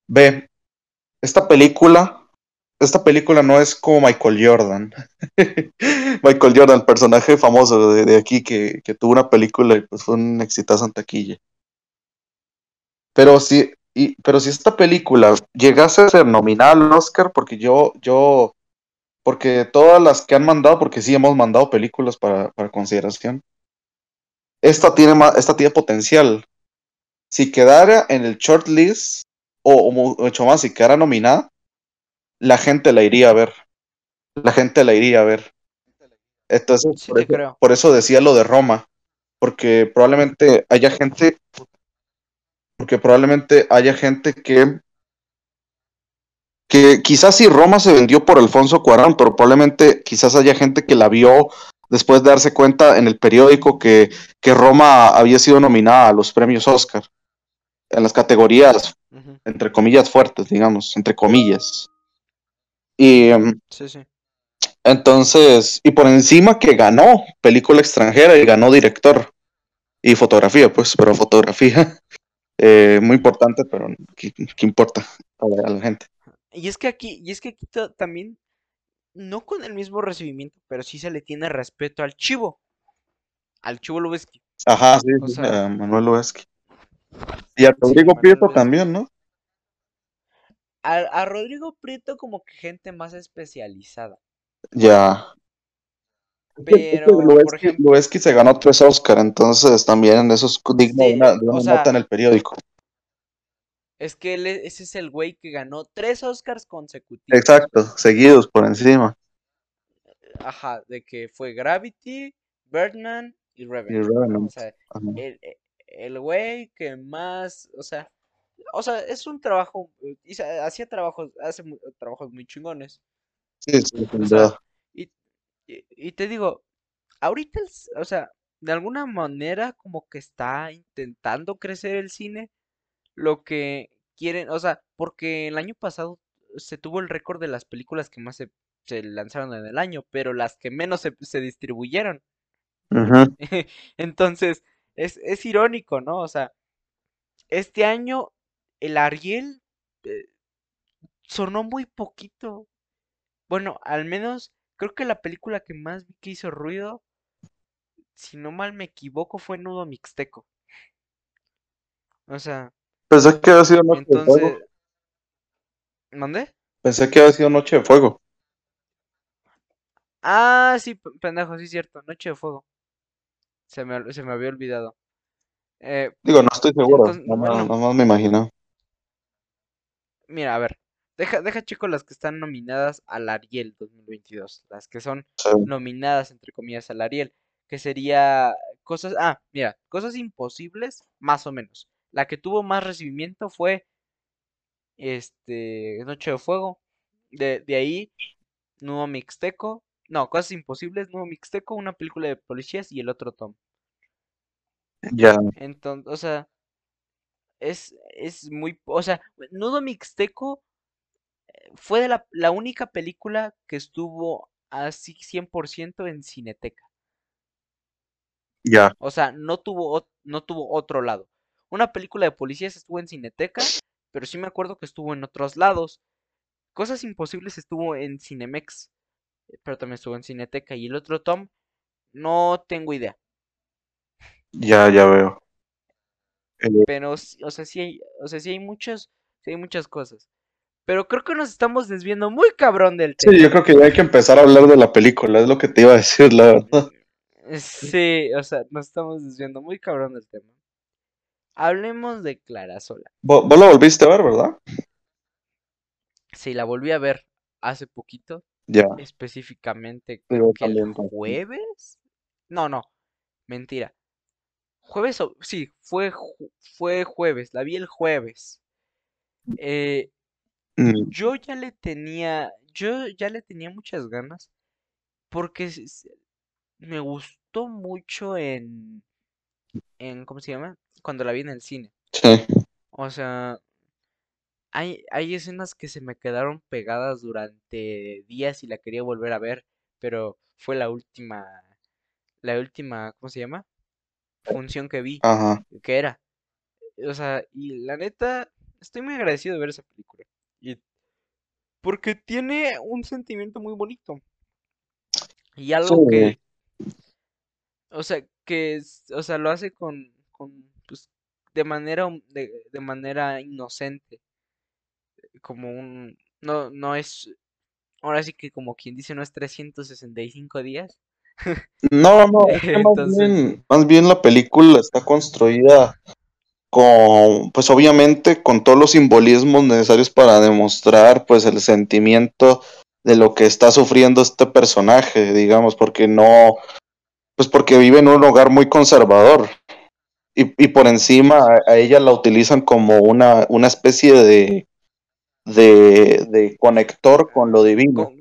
Speaker 2: ve, esta película esta película no es como Michael Jordan. [laughs] Michael Jordan, personaje famoso de, aquí que, tuvo una película y pues fue un exitazo en taquilla. Pero si, y, pero si esta película llegase a ser nominada al Oscar, porque yo, yo, porque todas las que han mandado, porque sí hemos mandado películas para, consideración, esta tiene, esta tiene potencial. Si quedara en el shortlist, o, o mucho más, si quedara nominada, la gente la iría a ver. La gente la iría a ver. Entonces, por, eso, decía lo de Roma, porque probablemente haya gente, porque probablemente haya gente que, que quizás si Roma se vendió por Alfonso Cuarón, pero probablemente quizás haya gente que la vio después de darse cuenta en el periódico que, que Roma había sido nominada a los premios Oscar en las categorías, entre comillas, fuertes, digamos, entre comillas. Y em, sí, sí. entonces, y por encima que ganó película extranjera y ganó director y fotografía, pues, pero fotografía, [laughs] eh, muy importante, pero ¿qué, importa a la, gente?
Speaker 1: Y es que aquí, y es que aquí también, no con el mismo recibimiento, pero sí se le tiene respeto al chivo, al chivo Lubeski.
Speaker 2: Ajá, sí, a Manuel Lubeski. Y a Rodrigo Prieto también, ¿no?
Speaker 1: a, Rodrigo Prieto como que gente más especializada.
Speaker 2: Ya. Pero, por ejemplo, que se ganó tres Oscar, entonces también eso es digno de una, nota en el periódico.
Speaker 1: Es que él, e, ese es el güey que ganó tres Oscars consecutivos.
Speaker 2: Exacto, seguidos por encima.
Speaker 1: Ajá, de que fue Gravity, Birdman y Revenant. O sea, el, el güey que más, o sea, o sea, es un trabajo, hacía trabajos, hace trabajos muy chingones.
Speaker 2: Sí, sí,
Speaker 1: y, y, te digo, ahorita, o sea, de alguna manera como que está intentando crecer el cine, lo que quieren, o sea, porque el año pasado se tuvo el récord de las películas que más se, lanzaron en el año, pero las que menos se, distribuyeron. [laughs] Entonces, es, es irónico, ¿no? O sea, este año el Ariel eh, sonó muy poquito. Bueno, al menos creo que la película que más vi que hizo ruido, si no mal me equivoco, fue Nudo Mixteco. O sea.
Speaker 2: Pensé que había sido Noche de Fuego.
Speaker 1: ¿Dónde?
Speaker 2: Pensé que había sido Noche de Fuego.
Speaker 1: Ah, sí, pendejo, sí, cierto. Noche de Fuego. Se me, se me había olvidado. Eh,
Speaker 2: Digo, no estoy seguro. no, más me imagino.
Speaker 1: Mira, a ver, deja, deja chicos las que están nominadas al Ariel 2022, las que son nominadas entre comillas al Ariel, que sería cosas, ah, mira, cosas imposibles, más o menos. La que tuvo más recibimiento fue este Noche de Fuego. De, de ahí, Nuevo Mixteco. No, Cosas Imposibles, Nuevo Mixteco, una película de policías y el otro Tom.
Speaker 2: Ya.
Speaker 1: Entonces, o sea, es, es muy, o sea, Nudo Mixteco eh, fue de la, la única película que estuvo así 100% en Cineteca.
Speaker 2: Ya.
Speaker 1: O sea, no tuvo, no tuvo otro lado. Una película de policías estuvo en Cineteca, pero sí me acuerdo que estuvo en otros lados. Cosas Imposibles estuvo en Cinemex, pero también estuvo en Cineteca. Y el otro Tom, no tengo idea.
Speaker 2: Ya, ya veo.
Speaker 1: Eh, pero, o sea, sí hay, o sea, sí hay muchas, sí hay muchas cosas. Pero creo que nos estamos desviando muy cabrón del
Speaker 2: tema. Sí, yo creo que ya hay que empezar a hablar de la película, es lo que te iba a decir, la verdad. [laughs]
Speaker 1: Sí, o sea, nos estamos desviando muy cabrón del tema. Hablemos de Clara Sola.
Speaker 2: ¿Vos, la volviste a ver, verdad?
Speaker 1: Sí, la volví a ver hace poquito.
Speaker 2: Ya.
Speaker 1: Específicamente, creo que el jueves. No, no, mentira. Jueves o... Sí, fue, fue jueves, la vi el jueves. Eh, mm. Yo ya le tenía, yo ya le tenía muchas ganas porque me gustó mucho en, en, ¿cómo se llama? Cuando la vi en el cine.
Speaker 2: Sí.
Speaker 1: O sea, hay, hay escenas que se me quedaron pegadas durante días y la quería volver a ver, pero fue la última, la última, ¿cómo se llama? Función que vi,
Speaker 2: Ajá.
Speaker 1: que era. O sea, y la neta, estoy muy agradecido de ver esa película. Y porque tiene un sentimiento muy bonito. Y algo que, o sea, que, o sea, lo hace con, con pues, de manera, de, de manera inocente. Como un, no, no es, ahora sí que como quien dice, no es 365 días.
Speaker 2: No, no, [laughs] más, bien, más bien la película está construida con, pues obviamente con todos los simbolismos necesarios para demostrar pues el sentimiento de lo que está sufriendo este personaje, digamos, porque no, pues porque vive en un hogar muy conservador. Y, por encima a, ella la utilizan como una, una especie de, de, conector con lo divino.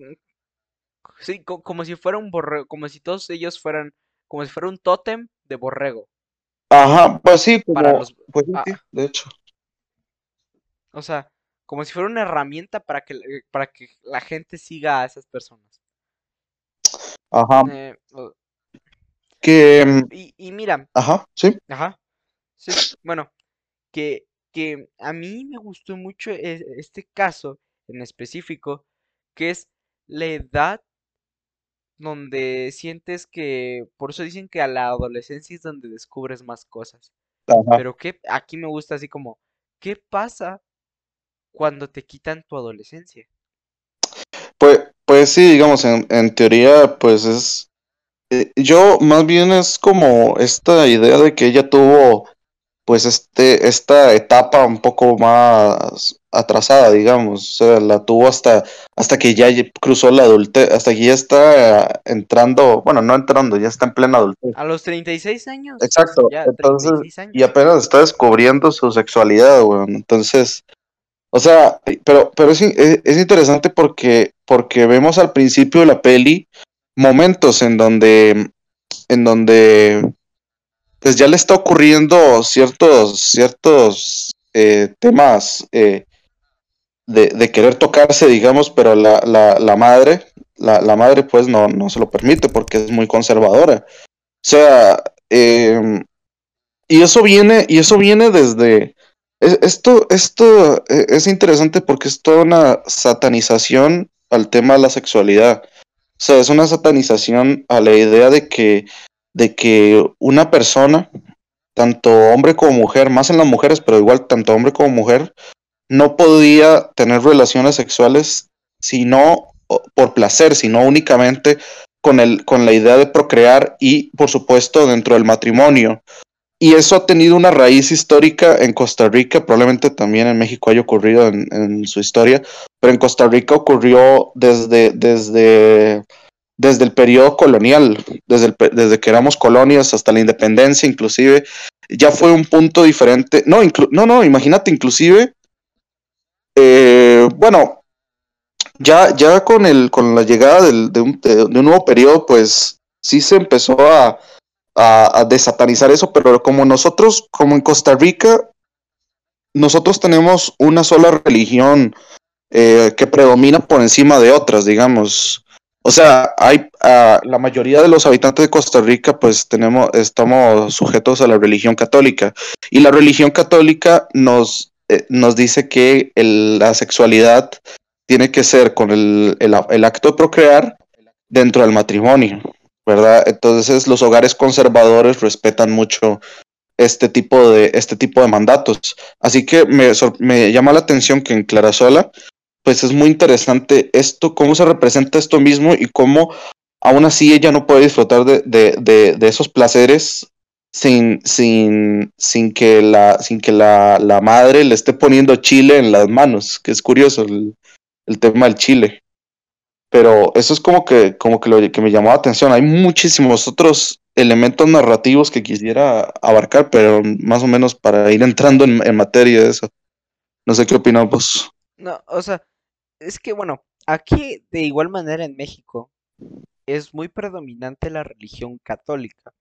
Speaker 1: sí, como si fuera un borrego, como si todos ellos fueran, como si fuera un tótem de borrego.
Speaker 2: Ajá, pues sí, para los, pues ah. de hecho.
Speaker 1: O sea, como si fuera una herramienta para que, para que la gente siga a esas personas.
Speaker 2: Ajá. Eh, que...
Speaker 1: Mm, y, mira.
Speaker 2: Ajá, sí.
Speaker 1: Ajá. Sí, bueno, que, que a mí me gustó mucho e, este caso en específico, que es la edad donde sientes que, por eso dicen que a la adolescencia es donde descubres más cosas. Pero que aquí me gusta así como, ¿qué pasa cuando te quitan tu adolescencia?
Speaker 2: Pues, pues sí, digamos, en, en teoría, pues es yo más bien es como esta idea de que ella tuvo pues este esta etapa un poco más atrasada, digamos, o sea, la tuvo hasta hasta que ya cruzó la adultez, hasta que ya está entrando, bueno, no entrando, ya está en plena adultez.
Speaker 1: A los 36 años.
Speaker 2: Exacto. entonces, y apenas está descubriendo su sexualidad, bueno, entonces o sea, pero pero es, es interesante porque porque vemos al principio de la peli momentos en donde, en donde, pues ya le está ocurriendo ciertos, ciertos eh, temas eh, de, de, querer tocarse, digamos, pero la, la, la madre, la, la, madre pues no, no se lo permite porque es muy conservadora. O sea, em, y eso viene, y eso viene desde, esto, esto e, es interesante porque es toda una satanización al tema de la sexualidad. Sea, es una satanización a la idea de que, de que una persona, tanto hombre como mujer, más en las mujeres, pero igual tanto hombre como mujer, no podía tener relaciones sexuales sino por placer, sino únicamente con, el, con la idea de procrear y, por supuesto, dentro del matrimonio. Y eso ha tenido una raíz histórica en Costa Rica, probablemente también en México haya ocurrido en, en su historia, pero en Costa Rica ocurrió desde, desde, desde el periodo colonial, desde, desde que éramos colonias hasta la independencia inclusive, ya fue un punto diferente. No, no, no, imagínate, inclusive, eh, bueno, ya, ya con, el, con la llegada del, de, un, de un nuevo periodo, pues sí se empezó a a, desatanizar eso, pero como nosotros, como en Costa Rica, nosotros tenemos una sola religión eh, que predomina por encima de otras, digamos. O sea, hay la mayoría de los habitantes de Costa Rica, pues tenemos, estamos sujetos a la religión católica. Y la religión católica nos, eh, nos dice que la sexualidad tiene que ser con el, el, acto de procrear dentro del matrimonio, ¿verdad? Entonces los hogares conservadores respetan mucho este tipo de, este tipo de mandatos. Así que me, me llama la atención que en Clarasola, pues es muy interesante esto, cómo se representa esto mismo y cómo aún así ella no puede disfrutar de, de, de, esos placeres sin, sin, sin que, la, sin que la, la, madre le esté poniendo chile en las manos, que es curioso el, el tema del chile. Pero eso es como que, como que lo que me llamó la atención. Hay muchísimos otros elementos narrativos que quisiera abarcar, pero más o menos para ir entrando en, en materia de eso. No sé qué opinas vos.
Speaker 1: No, o sea, es que bueno, aquí de igual manera en México es muy predominante la religión católica.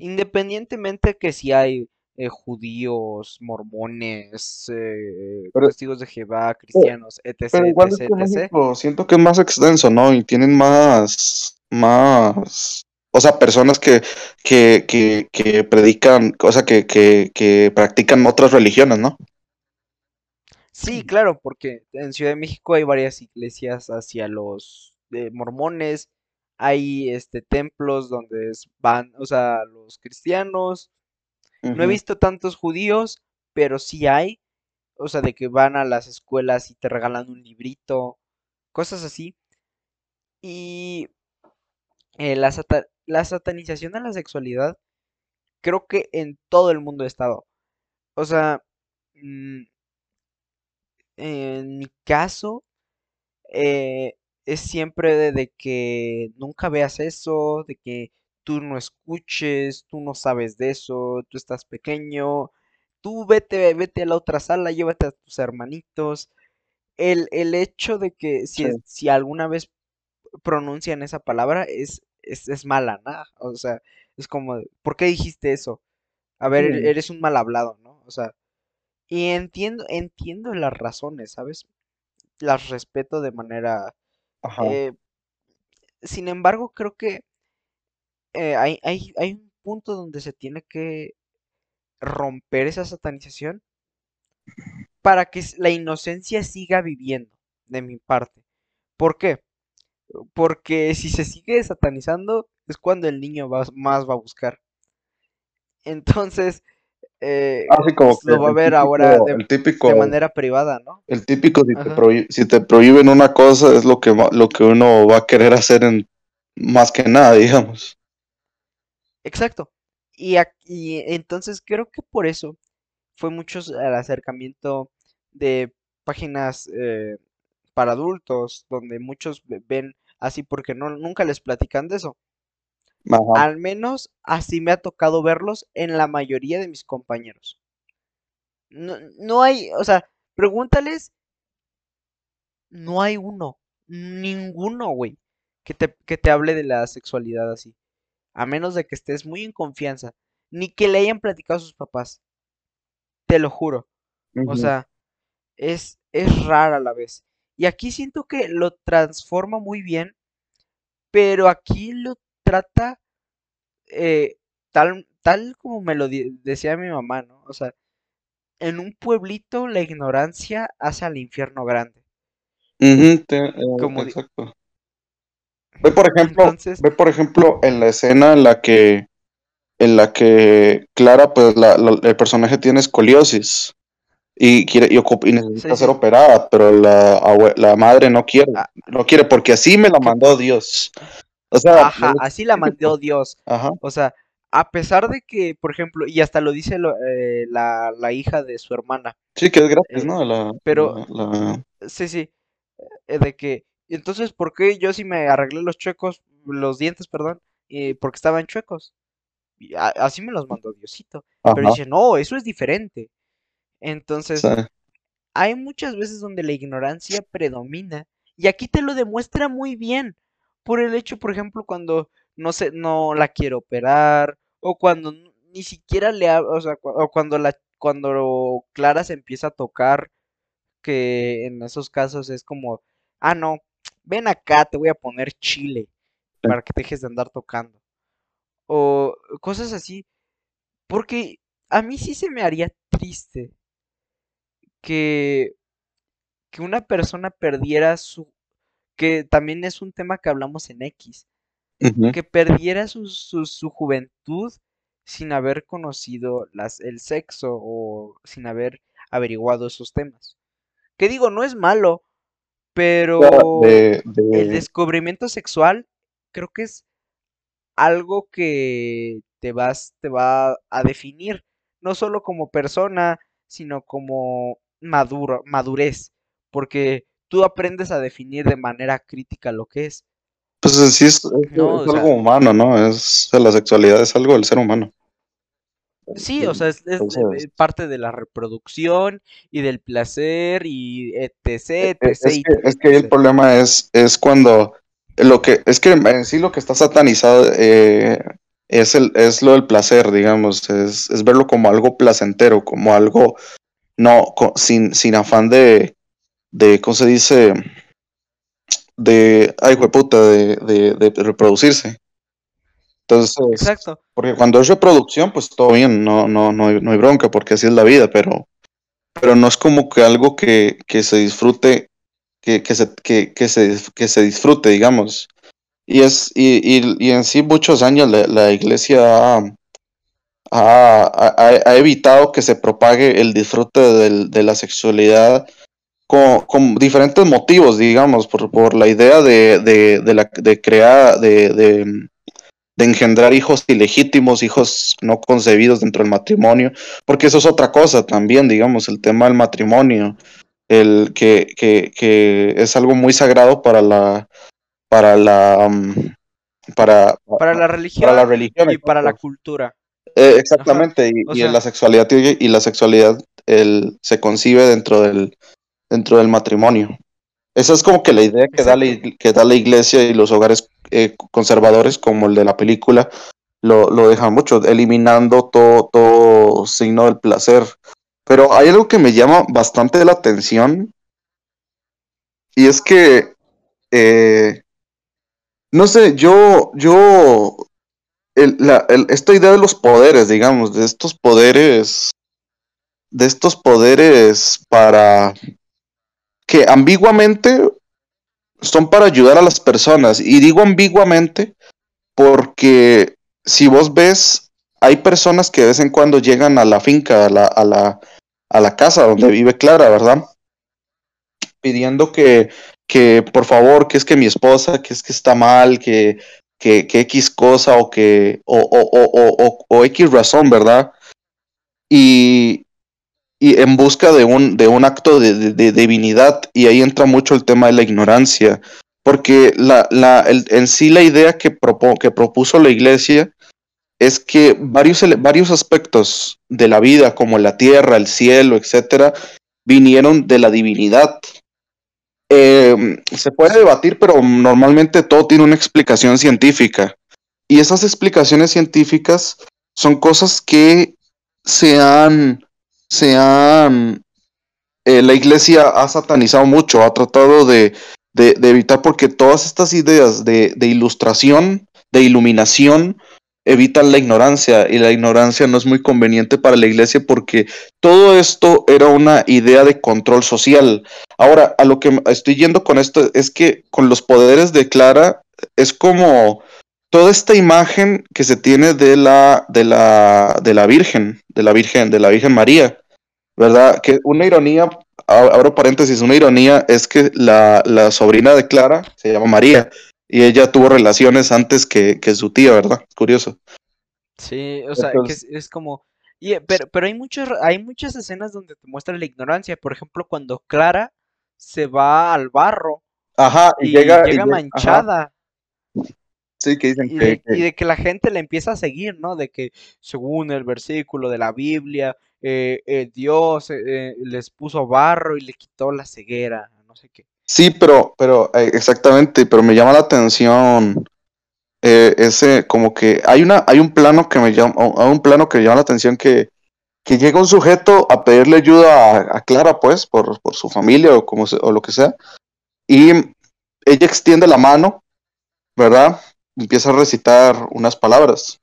Speaker 1: Independientemente que si hay eh, judíos, mormones, eh, testigos de Jehová, cristianos, etc. Pero igual
Speaker 2: siento que es más extenso, ¿no? Y tienen más, más, o sea, personas que, que, que, que predican, o sea, que, que, que practican otras religiones, ¿no?
Speaker 1: Sí, claro, porque en Ciudad de México hay varias iglesias hacia los eh, mormones, hay este templos donde van, o sea, los cristianos. No he visto tantos judíos, pero sí hay, o sea, de que van a las escuelas y te regalan un librito, cosas así. Y eh, la, la satanización de la sexualidad, creo que en todo el mundo ha estado. O sea, mm, en mi caso, eh, es siempre de, que nunca veas eso, de que tú no escuches, tú no sabes de eso, tú estás pequeño, tú vete, vete a la otra sala, llévate a tus hermanitos. El, el hecho de que si, si alguna vez pronuncian esa palabra es, es, mala, ¿no? O sea, es como, ¿por qué dijiste eso? A ver, eres un mal hablado, ¿no? O sea, y entiendo, entiendo las razones, ¿sabes? Las respeto de manera eh, sin embargo, creo que eh, hay, hay, hay un punto donde se tiene que romper esa satanización para que la inocencia siga viviendo, de mi parte. ¿Por qué? Porque si se sigue satanizando, es cuando el niño más va a buscar. Entonces, eh, como lo va a ver ahora de, manera privada, ¿no?
Speaker 2: El típico, si te, prohíben una cosa, es lo que, lo que uno va a querer hacer en más que nada, digamos.
Speaker 1: Exacto. Y, aquí, entonces creo que por eso fue mucho el acercamiento de páginas eh, para adultos, donde muchos ven así porque no, nunca les platican de eso. Al menos así me ha tocado verlos en la mayoría de mis compañeros. No, no hay, o sea, pregúntales, no hay uno, ninguno, güey, que te, que te hable de la sexualidad así. A menos de que estés muy en confianza, ni que le hayan platicado a sus papás. Te lo juro. O sea, es, es rara a la vez. Y aquí siento que lo transforma muy bien, pero aquí lo trata eh, tal, tal como me lo decía mi mamá, ¿no? O sea, en un pueblito la ignorancia hace al infierno grande.
Speaker 2: Eh, exacto. Ve por ejemplo, ve por ejemplo en la escena en la que en la que Clara, pues el personaje tiene escoliosis y quiere y, necesita ser operada, pero la, la madre no quiere, ah. no quiere porque así me la mandó Dios.
Speaker 1: O sea, Ajá, así la mandó [laughs] Dios. Ajá. O sea, a pesar de que, por ejemplo, y hasta lo dice eh, la, la, hija de su hermana.
Speaker 2: Sí, que es gratis, ¿no? La,
Speaker 1: pero, sí, sí, eh, de que, entonces, ¿por qué yo sí me arreglé los chuecos, los dientes, perdón, y porque estaban chuecos? así me los mandó Diosito. Pero dice, no, eso es diferente. Entonces, hay muchas veces donde la ignorancia predomina, y aquí te lo demuestra muy bien por el hecho, por ejemplo, cuando no sé, no la quiero operar, o cuando ni siquiera le o sea, o cuando la cuando Clara se empieza a tocar, que en esos casos es como, ah, no, ven acá, te voy a poner chile para que dejes de andar tocando. O cosas así. Porque a mí sí se me haría triste que que una persona perdiera su, que también es un tema que hablamos en X, que perdiera su, su, juventud sin haber conocido las, el sexo o sin haber averiguado esos temas. Que digo, no es malo, pero el descubrimiento sexual creo que es algo que te vas, te va a definir, no solo como persona, sino como maduro, madurez, porque tú aprendes a definir de manera crítica lo que es.
Speaker 2: Pues sí, es, algo humano, ¿no? Es, la sexualidad es algo del ser humano.
Speaker 1: Sí, o sea, es, parte de la reproducción y del placer y etc, e,
Speaker 2: e, Es, que, es que el problema es, es cuando lo que, es que en sí lo que está satanizado eh, es, el, es lo del placer, digamos, es, es verlo como algo placentero, como algo no, sin, sin afán de, de, ¿cómo se dice? De, ay, puta, de, de, de reproducirse. Entonces, Exacto. porque cuando es reproducción, pues todo bien, no, no, no, hay, no hay bronca, porque así es la vida, pero, pero no es como que algo que, que se disfrute, que, que, se, que, que, se, que se disfrute, digamos. Y, es, y, y, y en sí muchos años la, la iglesia ha, ha, ha, evitado que se propague el disfrute del, de la sexualidad con, diferentes motivos, digamos, por, por la idea de, de, de, la, de crear, de, de, de, engendrar hijos ilegítimos, hijos no concebidos dentro del matrimonio, porque eso es otra cosa también, digamos, el tema del matrimonio, el que, que, que es algo muy sagrado para la, para la, para,
Speaker 1: para, la religión, para la religión y para la cultura.
Speaker 2: Eh, exactamente, y, y, la sexualidad y la sexualidad el, se concibe dentro del, dentro del matrimonio. Esa es como que la idea que da la, que da la iglesia y los hogares eh, conservadores, como el de la película, lo, lo dejan mucho, eliminando todo, todo signo del placer. Pero hay algo que me llama bastante la atención, y es que, eh, no sé, yo, yo, esta idea de los poderes, digamos, de estos poderes, de estos poderes para que ambiguamente son para ayudar a las personas. Y digo ambiguamente porque si vos ves, hay personas que de vez en cuando llegan a la finca, a la, a la, a la casa donde vive Clara, ¿verdad? Pidiendo que, que por favor, que es que mi esposa, que es que está mal, que, que, que X cosa o que, o, o, o, o, o X razón, ¿verdad? Y, y en busca de un, de un acto de, divinidad, y ahí entra mucho el tema de la ignorancia, porque la, la, el, en sí la idea que, que propuso la iglesia es que varios, varios aspectos de la vida, como la tierra, el cielo, etcétera, vinieron de la divinidad. Eh, se puede debatir, pero normalmente todo tiene una explicación científica. Y esas explicaciones científicas son cosas que se han se han, eh, la iglesia ha satanizado mucho, ha tratado de, de, evitar porque todas estas ideas de, de, ilustración, de iluminación, evitan la ignorancia y la ignorancia no es muy conveniente para la iglesia porque todo esto era una idea de control social. Ahora, a lo que estoy yendo con esto es que con los poderes de Clara es como toda esta imagen que se tiene de la de la de la Virgen, de la Virgen, de la Virgen María, ¿verdad? Que una ironía, abro paréntesis, una ironía es que la, la sobrina de Clara se llama María y ella tuvo relaciones antes que, que su tía, ¿verdad? Curioso.
Speaker 1: Sí, o sea, que es, como... Y, pero, pero hay, muchos, hay muchas escenas donde te muestran la ignorancia. Por ejemplo, cuando Clara se va al barro.
Speaker 2: Ajá,
Speaker 1: y, llega, llega manchada.
Speaker 2: Sí, que dicen
Speaker 1: y
Speaker 2: que,
Speaker 1: de, Y de que la gente le empieza a seguir, ¿no? De que según el versículo de la Biblia, eh, eh, Dios eh, les puso barro y le quitó la ceguera, no sé qué.
Speaker 2: Sí, pero, pero exactamente, pero me llama la atención ese, como que hay una, hay un plano que me llama, un plano que llama la atención que, que llega un sujeto a pedirle ayuda a, Clara, pues, por, por, su familia o como o lo que sea, y ella extiende la mano, ¿verdad? Empieza a recitar unas palabras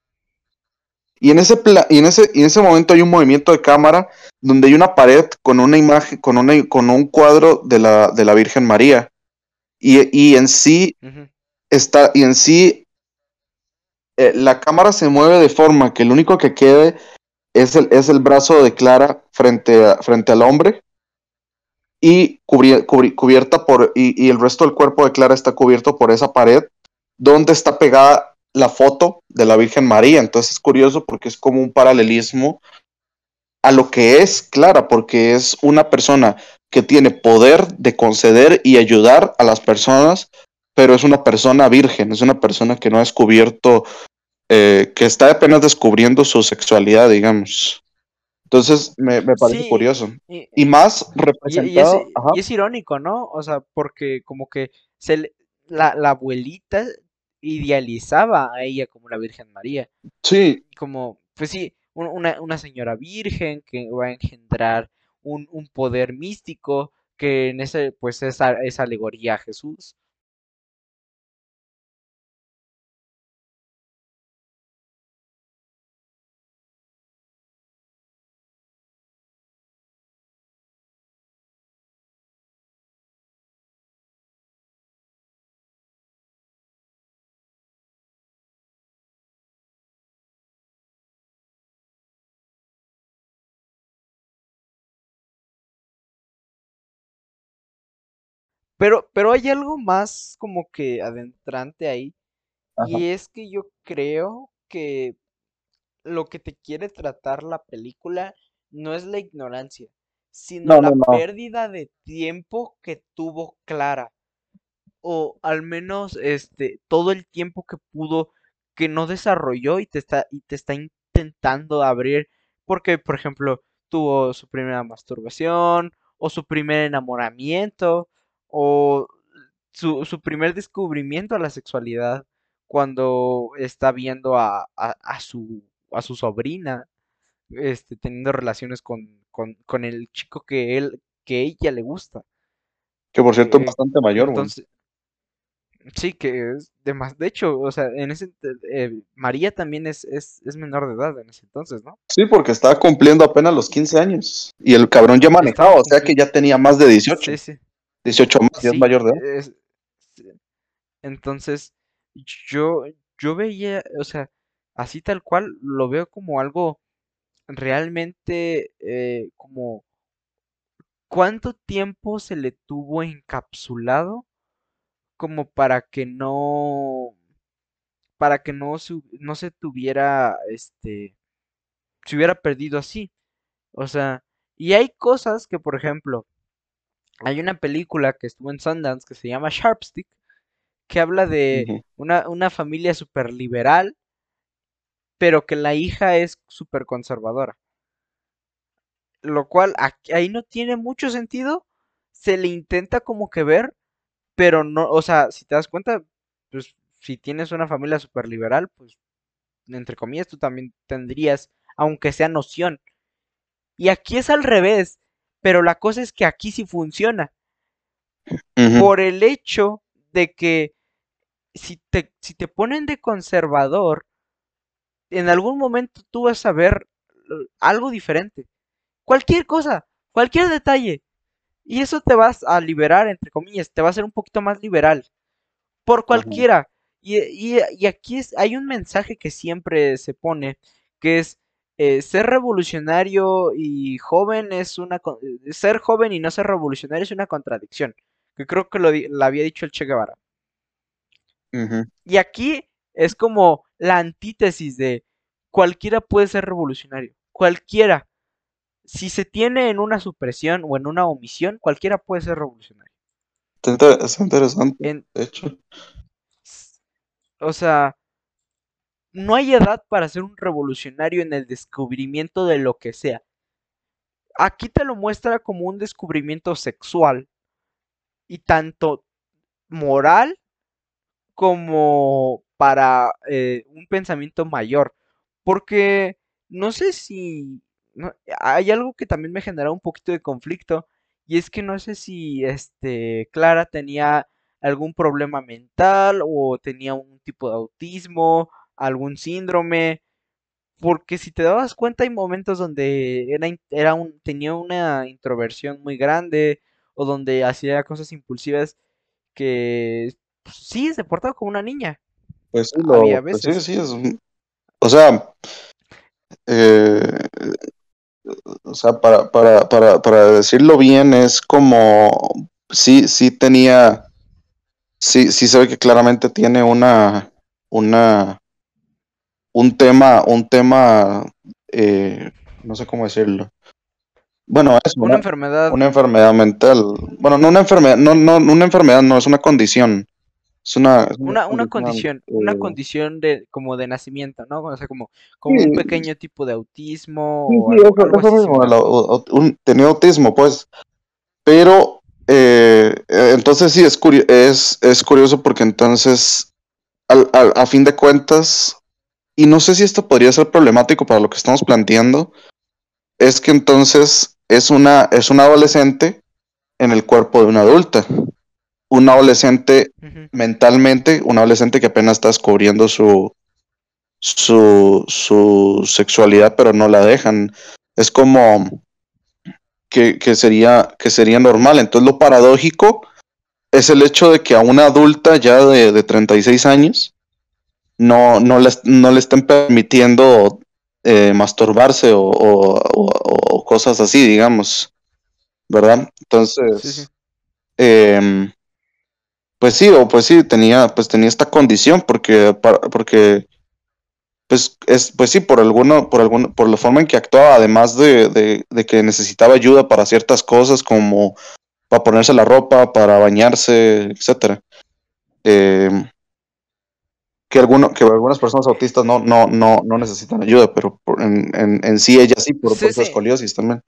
Speaker 2: Y en ese, y en ese, en ese momento hay un movimiento de cámara donde hay una pared con una imagen, con, una, con un cuadro de la, de la Virgen María. Y, y en sí está, y en sí eh, la cámara se mueve de forma que el único que quede es el, es el brazo de Clara frente, frente al hombre y cubierta por, y, y, el resto del cuerpo de Clara está cubierto por esa pared donde está pegada la foto de la Virgen María. Entonces es curioso porque es como un paralelismo a lo que es Clara, porque es una persona que tiene poder de conceder y ayudar a las personas, pero es una persona virgen, es una persona que no ha descubierto, eh, que está apenas descubriendo su sexualidad, digamos. Entonces me, parece curioso. Y, más representado.
Speaker 1: Y, es, irónico, ¿no? O sea, porque como que se la, la abuelita idealizaba a ella como la Virgen María.
Speaker 2: Sí.
Speaker 1: Como, pues sí, una, una señora virgen que va a engendrar un, un, poder místico que en ese, pues es, es alegoría a Jesús. Pero, pero hay algo más como que adentrante ahí. Y es que yo creo que lo que te quiere tratar la película no es la ignorancia, sino la pérdida de tiempo que tuvo Clara. O al menos este todo el tiempo que pudo que no desarrolló y te está y te está intentando abrir porque por ejemplo tuvo su primera masturbación o su primer enamoramiento o su, su primer descubrimiento a la sexualidad cuando está viendo a, a, su, a su sobrina este, teniendo relaciones con, con, con, el chico que él que ella le gusta.
Speaker 2: Que por cierto es eh, bastante mayor,
Speaker 1: entonces, Sí, que es de más. De hecho, o sea, en ese eh, María también es, es, es, menor de edad en ese entonces, ¿no?
Speaker 2: Sí, porque estaba cumpliendo apenas los 15 años. Y el cabrón ya manejaba, o sea que ya tenía más de 18. Sí, sí. 18 más, ya es mayor de edad.
Speaker 1: entonces, yo, yo veía, o sea, así tal cual, lo veo como algo realmente eh, como cuánto tiempo se le tuvo encapsulado como para que no para que no se, no se tuviera este se hubiera perdido así o sea y hay cosas que por ejemplo hay una película que estuvo en Sundance que se llama Sharpstick, que habla de una, familia súper liberal, pero que la hija es súper conservadora. Lo cual ahí no tiene mucho sentido. Se le intenta como que ver, pero no, o sea, si te das cuenta, pues si tienes una familia súper liberal, pues entre comillas tú también tendrías, aunque sea noción. Y aquí es al revés. Pero la cosa es que aquí sí funciona. Por el hecho de que si te, si te ponen de conservador, en algún momento tú vas a ver uh, algo diferente. Cualquier cosa, cualquier detalle. Y eso te vas a liberar, entre comillas, te va a hacer un poquito más liberal. Por cualquiera. y, y, aquí es, hay un mensaje que siempre se pone, que es, eh, ser revolucionario y joven es una... Eh, ser joven y no ser revolucionario es una contradicción. Que creo que lo, había dicho el Che Guevara. Y aquí es como la antítesis de cualquiera puede ser revolucionario. Cualquiera. Si se tiene en una supresión o en una omisión, cualquiera puede ser revolucionario.
Speaker 2: Es interesante. de hecho.
Speaker 1: O sea, no hay edad para ser un revolucionario en el descubrimiento de lo que sea. Aquí te lo muestra como un descubrimiento sexual y tanto moral como para eh, un pensamiento mayor. Porque no sé si... hay algo que también me genera un poquito de conflicto y es que no sé si este Clara tenía algún problema mental o tenía un tipo de autismo algún síndrome, porque si te dabas cuenta hay momentos donde era, era un, tenía una introversión muy grande o donde hacía cosas impulsivas que pues, sí se portaba como una niña.
Speaker 2: Pues sí, lo, pues sí, sí, es, o sea, eh, o sea, para, para, para, para decirlo bien, es como, sí, sí tenía, sí, sí se ve que claramente tiene una, una, un tema, un tema, eh, no sé cómo decirlo. Bueno, es
Speaker 1: una, enfermedad.
Speaker 2: Una enfermedad mental. Bueno, no una enfermedad, no, no, una enfermedad, no, es una condición. Es una,
Speaker 1: una, una, condición, una eh, condición de como de nacimiento, ¿no? O sea, como, como un pequeño tipo de autismo.
Speaker 2: o tenía autismo, pues. Pero, eh, entonces sí, es, es, es curioso porque entonces, al, al, a fin de cuentas, y no sé si esto podría ser problemático para lo que estamos planteando, es que entonces es una, es una adolescente en el cuerpo de una adulta. Un adolescente mentalmente, un adolescente que apenas está descubriendo su, su, su sexualidad, pero no la dejan. Es como que, que, sería, que sería normal. Entonces lo paradójico es el hecho de que a una adulta ya de, de 36 años no, no, le, no le estén permitiendo eh, masturbarse o, cosas así, digamos, ¿verdad? Entonces, em, pues sí, o pues sí, tenía, pues tenía esta condición porque, porque pues, es, pues sí, por alguno, por alguno, por la forma en que actuaba, además de, de, que necesitaba ayuda para ciertas cosas como para ponerse la ropa, para bañarse, etcétera. Eh, que, alguno, que algunas personas autistas no, no, no, no necesitan ayuda, pero en, en, en, sí ella sí, por, su escoliosis también,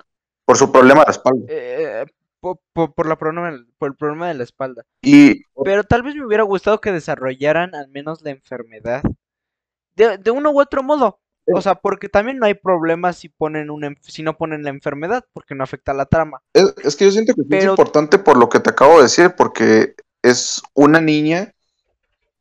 Speaker 2: por su problema de la espalda.
Speaker 1: Eh, por, por, la problema, por el problema de la espalda. Y, pero tal vez me hubiera gustado que desarrollaran al menos la enfermedad de, de uno u otro modo. O sea, porque también no hay problema si ponen una, si no ponen la enfermedad, porque no afecta a la trama.
Speaker 2: Es, es que yo siento que es importante por lo que te acabo de decir, porque es una niña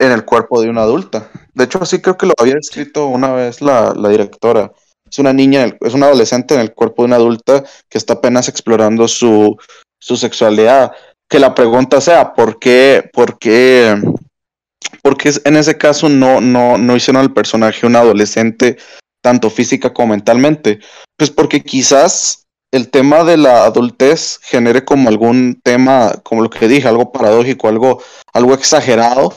Speaker 2: en el cuerpo de una adulta. De hecho, así creo que lo había escrito una vez la, directora. Es una niña, es una adolescente en el cuerpo de una adulta que está apenas explorando su, su sexualidad. Que la pregunta sea, ¿por qué, por qué, por en ese caso no, no, no hicieron al personaje un adolescente tanto física como mentalmente? Pues porque quizás el tema de la adultez genere como algún tema, como lo que dije, algo paradójico, algo, algo exagerado,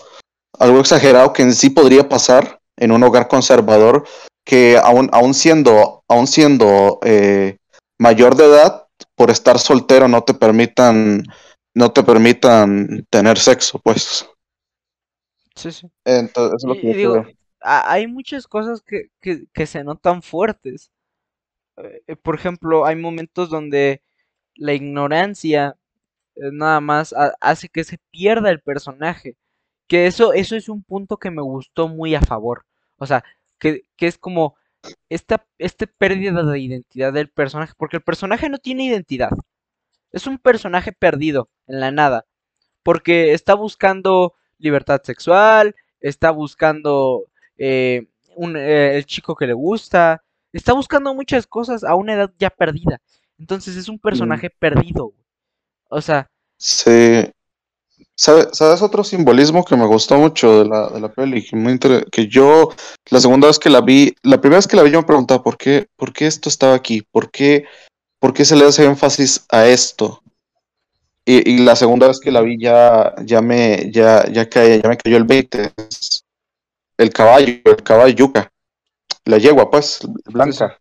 Speaker 2: algo exagerado que en sí podría pasar en un hogar conservador que aún, aún siendo, aún siendo eh, mayor de edad, por estar soltero no te permitan, no te permitan tener sexo, pues.
Speaker 1: Sí, sí.
Speaker 2: Entonces,
Speaker 1: hay muchas cosas que, que, que se notan fuertes. Eh, por ejemplo, hay momentos donde la ignorancia eh, nada más hace que se pierda el personaje. Que eso, eso es un punto que me gustó muy a favor. O sea, que, que es como esta, esta pérdida de identidad del personaje. Porque el personaje no tiene identidad. Es un personaje perdido en la nada. Porque está buscando libertad sexual, está buscando eh, un, eh, el chico que le gusta, está buscando muchas cosas a una edad ya perdida. Entonces es un personaje perdido. O sea.
Speaker 2: Sí. ¿Sabes otro simbolismo que me gustó mucho de la, de la peli? Que, muy que yo, la segunda vez que la vi, la primera vez que la vi yo me preguntaba por qué, por qué esto estaba aquí, por qué, por qué se le hace énfasis a esto. Y, y la segunda vez que la vi ya, ya me, ya, ya, ya me cayó el 20. El caballo, el caballo yuca. La yegua, pues, blanca.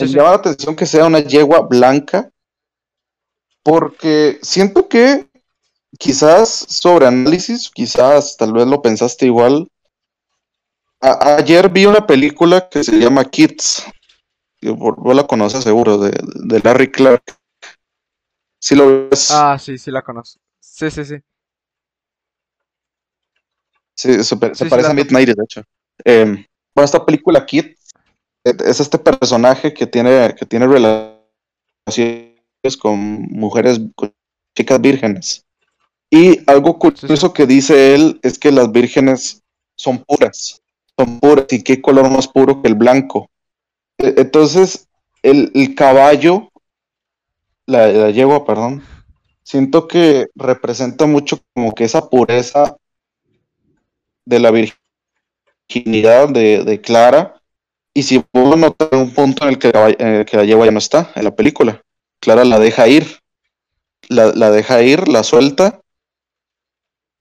Speaker 2: me llama la atención que sea una yegua blanca porque siento que quizás sobre análisis, quizás tal vez lo pensaste igual. ayer vi una película que se llama Kids. Vos la conoces seguro, de, de Larry Clark. ¿Sí lo ves?
Speaker 1: Ah, sí, sí la conozco. Sí, sí, sí.
Speaker 2: Sí, se parece a Midnight, de hecho. Eh, bueno, esta película Kids es este personaje que tiene, que tiene relaciones con mujeres, con chicas vírgenes. Y algo curioso que dice él es que las vírgenes son puras, son puras y qué color más puro que el blanco. E, entonces, el, el caballo, la, la, yegua, perdón, siento que representa mucho como que esa pureza de la virginidad de, de Clara. Y si puedo notar un punto en el que, eh, que la yegua ya no está en la película, Clara la deja ir, la, la deja ir, la suelta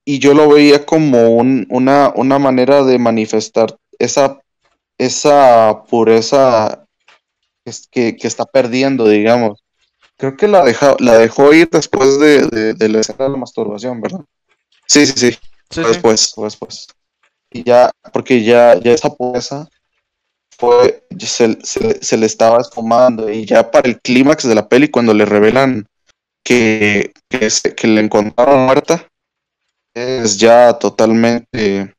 Speaker 2: y yo lo veía como un, una, una, manera de manifestar esa, esa pureza que, que, está perdiendo, digamos. Creo que la, deja, la dejó ir después de, de, la escena de la masturbación, ¿verdad? Sí, sí, sí. después, después. Y ya, porque ya, ya esa pureza fue, se, se, se, le estaba esfumando y ya para el clímax de la peli, cuando le revelan que, que, se, que le encontraron muerta, es ya totalmente,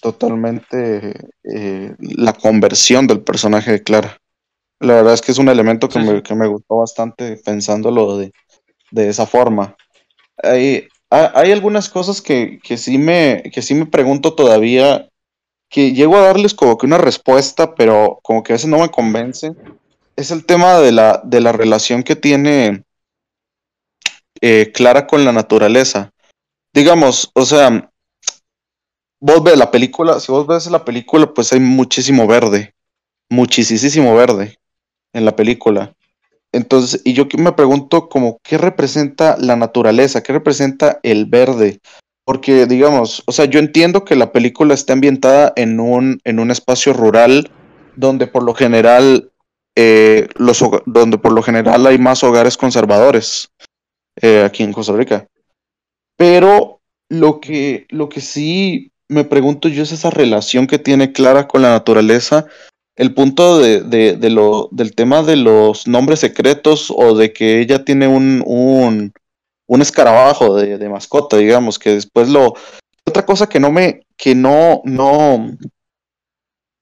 Speaker 2: totalmente eh, la conversión del personaje de Clara. La verdad es que es un elemento que, me, que me, gustó bastante pensándolo de, de esa forma. Hay, hay algunas cosas que, que, sí me, que sí me pregunto todavía, que llego a darles como que una respuesta, pero como que a veces no me convence. Es el tema de la, de la relación que tiene eh, clara con la naturaleza. Digamos, o sea, vos ves la película, si vos ves la película, pues hay muchísimo verde, muchísimo verde en la película. Entonces, y yo me pregunto como, ¿qué representa la naturaleza? ¿Qué representa el verde? Porque, digamos, o sea, yo entiendo que la película está ambientada en un, en un espacio rural donde por lo general, eh, los, donde por lo general hay más hogares conservadores. Eh, aquí en Costa Rica. Pero lo que, lo que sí me pregunto yo es esa relación que tiene Clara con la naturaleza, el punto de, de, de lo, del tema de los nombres secretos o de que ella tiene un, un, un escarabajo de, de, mascota, digamos, que después lo... Otra cosa que no me, que no, no,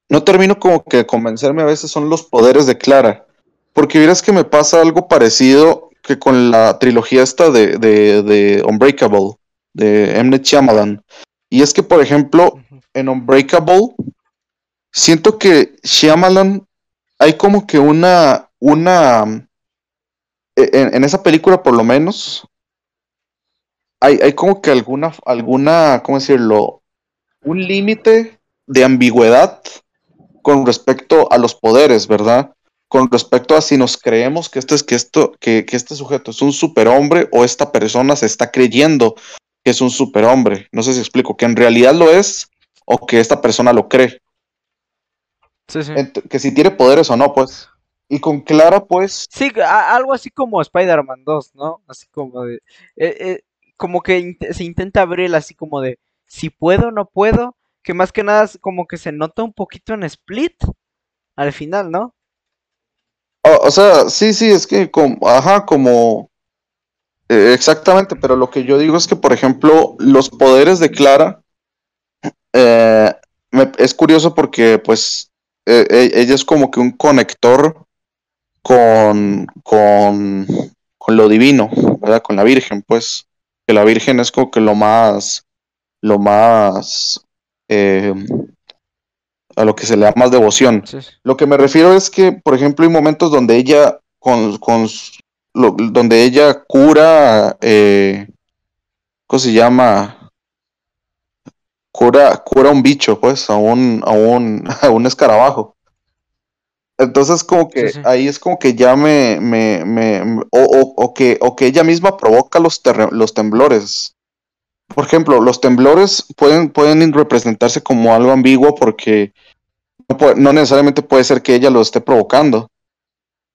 Speaker 2: no termino como que convencerme a veces son los poderes de Clara. Porque verás que me pasa algo parecido que con la trilogía esta de, de, de Unbreakable, de M. Shyamalan. Y es que, por ejemplo, en Unbreakable, siento que Shyamalan hay como que una, una, e, en, en esa película por lo menos, hay, hay, como que alguna, alguna, ¿cómo decirlo? Un límite de ambigüedad con respecto a los poderes, ¿verdad? Con respecto a si nos creemos que, este es, que, esto, que, que este sujeto es un superhombre o esta persona se está creyendo que es un superhombre. No sé si explico, que en realidad lo es o que esta persona lo cree.
Speaker 1: Sí, sí.
Speaker 2: Que si tiene poderes o no, pues. Y con Clara, pues.
Speaker 1: Sí, algo así como Spider-Man 2, ¿no? Así como de. Eh, eh, como que in se intenta abrir así como de. Si puedo o no puedo. Que más que nada como que se nota un poquito en Split. Al final, ¿no?
Speaker 2: O, sea, sí, sí, es que, como, ajá, como... Eh, exactamente, pero lo que yo digo es que, por ejemplo, los poderes de Clara, eh, es curioso porque, pues, eh, ella es como que un conector con, con, con lo divino, ¿verdad? Con la Virgen, pues, que la Virgen es como que lo más, lo más, eh, a lo que se le da más devoción.
Speaker 1: Sí.
Speaker 2: Lo que me refiero es que, por ejemplo, hay momentos donde ella, con, con lo, donde ella cura, eh, ¿cómo se llama? Cura, cura un bicho, pues, a un, a un, [laughs] a un escarabajo. Entonces, como que
Speaker 1: Sí, sí.
Speaker 2: ahí es como que ya me, me, me, o, o, o que, o que ella misma provoca los, los temblores. Por ejemplo, los temblores pueden, pueden representarse como algo ambiguo porque no, puede- no necesariamente puede ser que ella lo esté provocando.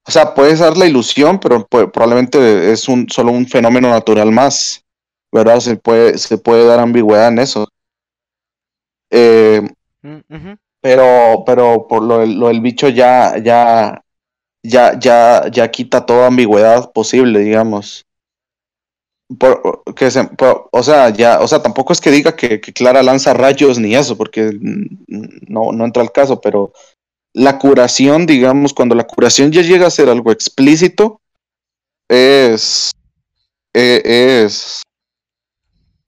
Speaker 2: O sea, puede ser la ilusión, pero puede- probablemente es un, solo un fenómeno natural más, ¿verdad? Se puede, se puede dar ambigüedad en eso. Eh,
Speaker 1: Mm,
Speaker 2: pero, pero por lo, del- lo del bicho ya, ya, ya, ya, ya quita toda ambigüedad posible, digamos. Que se- o sea, ya, o sea, tampoco es que diga que, Clara lanza rayos ni eso, porque mm, no, no entra al caso, pero la curación, digamos, cuando la curación ya llega a ser algo explícito, es, eh, es,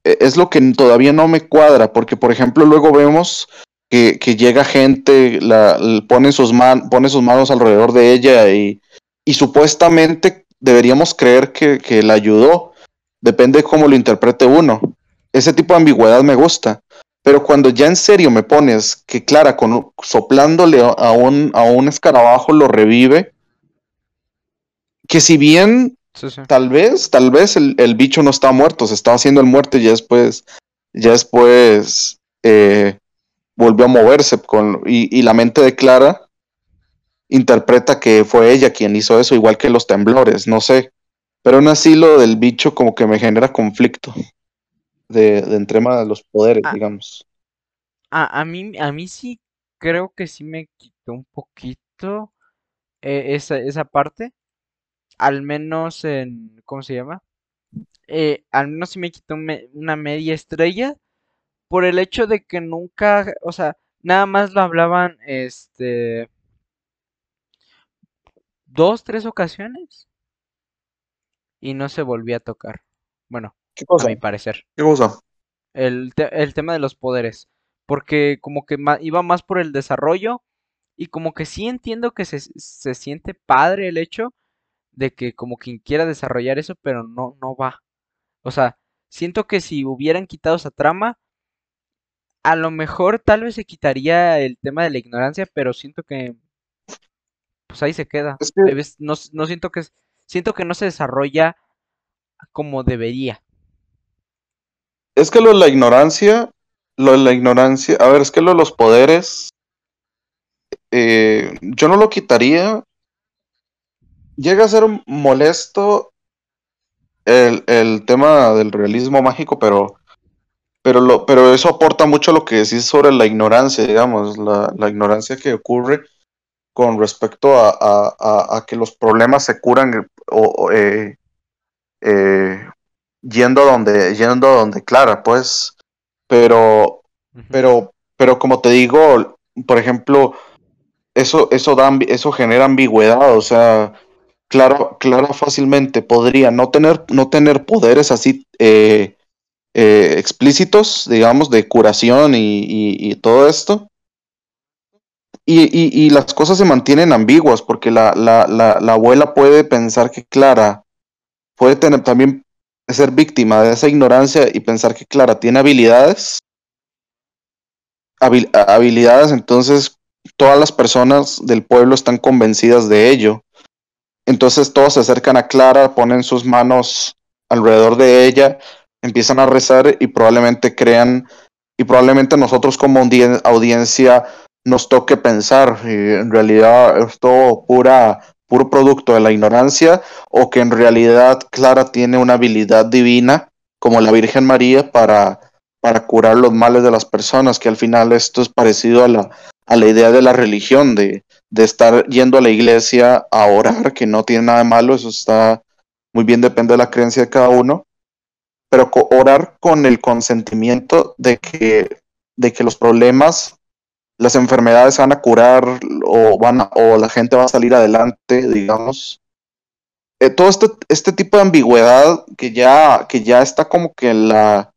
Speaker 2: e- es lo que todavía no me cuadra, porque por ejemplo luego vemos que, llega gente, la, pone, sus pone sus manos alrededor de ella y, y supuestamente deberíamos creer que, que la ayudó. Depende de cómo lo interprete uno. Ese tipo de ambigüedad me gusta. Pero cuando ya en serio me pones que Clara con, soplándole a un, a un escarabajo lo revive, que si bien tal vez, tal vez el, el, bicho no está muerto, se estaba haciendo el muerto y ya después, ya después eh, volvió a moverse con, y, y, la mente de Clara interpreta que fue ella quien hizo eso, igual que los temblores, no sé. Pero aún así lo del bicho como que me genera conflicto de, de entre de los poderes, ah. digamos.
Speaker 1: A, a, mí, a mí sí creo que sí me quitó un poquito eh, esa, esa parte. Al menos en, ¿cómo se llama? Eh, al menos sí me quitó una media estrella por el hecho de que nunca, o sea, nada más lo hablaban, este, dos, tres ocasiones y no se volvió a tocar. Bueno, a mi parecer.
Speaker 2: ¿Qué cosa?
Speaker 1: El, el tema de los poderes. Porque como que iba más por el desarrollo y como que sí entiendo que se, se siente padre el hecho de que como quien quiera desarrollar eso, pero no, no va. O sea, siento que si hubieran quitado esa trama, a lo mejor tal vez se quitaría el tema de la ignorancia, pero siento que pues ahí se queda. no, no, siento que siento que no se desarrolla como debería.
Speaker 2: Es que lo de la ignorancia, lo de la ignorancia, a ver, es que lo de los poderes, eh, yo no lo quitaría. Llega a ser molesto el, el tema del realismo mágico, pero pero, lo, pero eso aporta mucho a lo que decís sobre la ignorancia, digamos, la, la ignorancia que ocurre con respecto a, a, a, que los problemas se curan o, eh, eh, yendo donde yendo donde Clara, pues, pero, pero, pero como te digo, por ejemplo, eso, eso da, eso genera ambigüedad, o sea, Clara, Clara fácilmente podría no tener, no tener poderes así eh, explícitos, digamos, de curación y, y todo esto, y, las cosas se mantienen ambiguas porque la, abuela puede pensar que Clara puede tener también ser víctima de esa ignorancia y pensar que Clara tiene habilidades. habilidades, entonces todas las personas del pueblo están convencidas de ello. Entonces todos se acercan a Clara, ponen sus manos alrededor de ella, empiezan a rezar y probablemente crean, y probablemente nosotros como audiencia nos toque pensar si en realidad es todo pura, puro producto de la ignorancia o que en realidad Clara tiene una habilidad divina como la Virgen María para, para curar los males de las personas, que al final esto es parecido a la, a la idea de la religión, de, de estar yendo a la iglesia a orar, que no tiene nada malo, eso está muy bien, depende de la creencia de cada uno, pero orar con el consentimiento de que, de que los problemas las enfermedades van a curar o, van o la gente va a salir adelante, digamos. Eh, todo este, este tipo de ambigüedad que ya, que ya está como que en la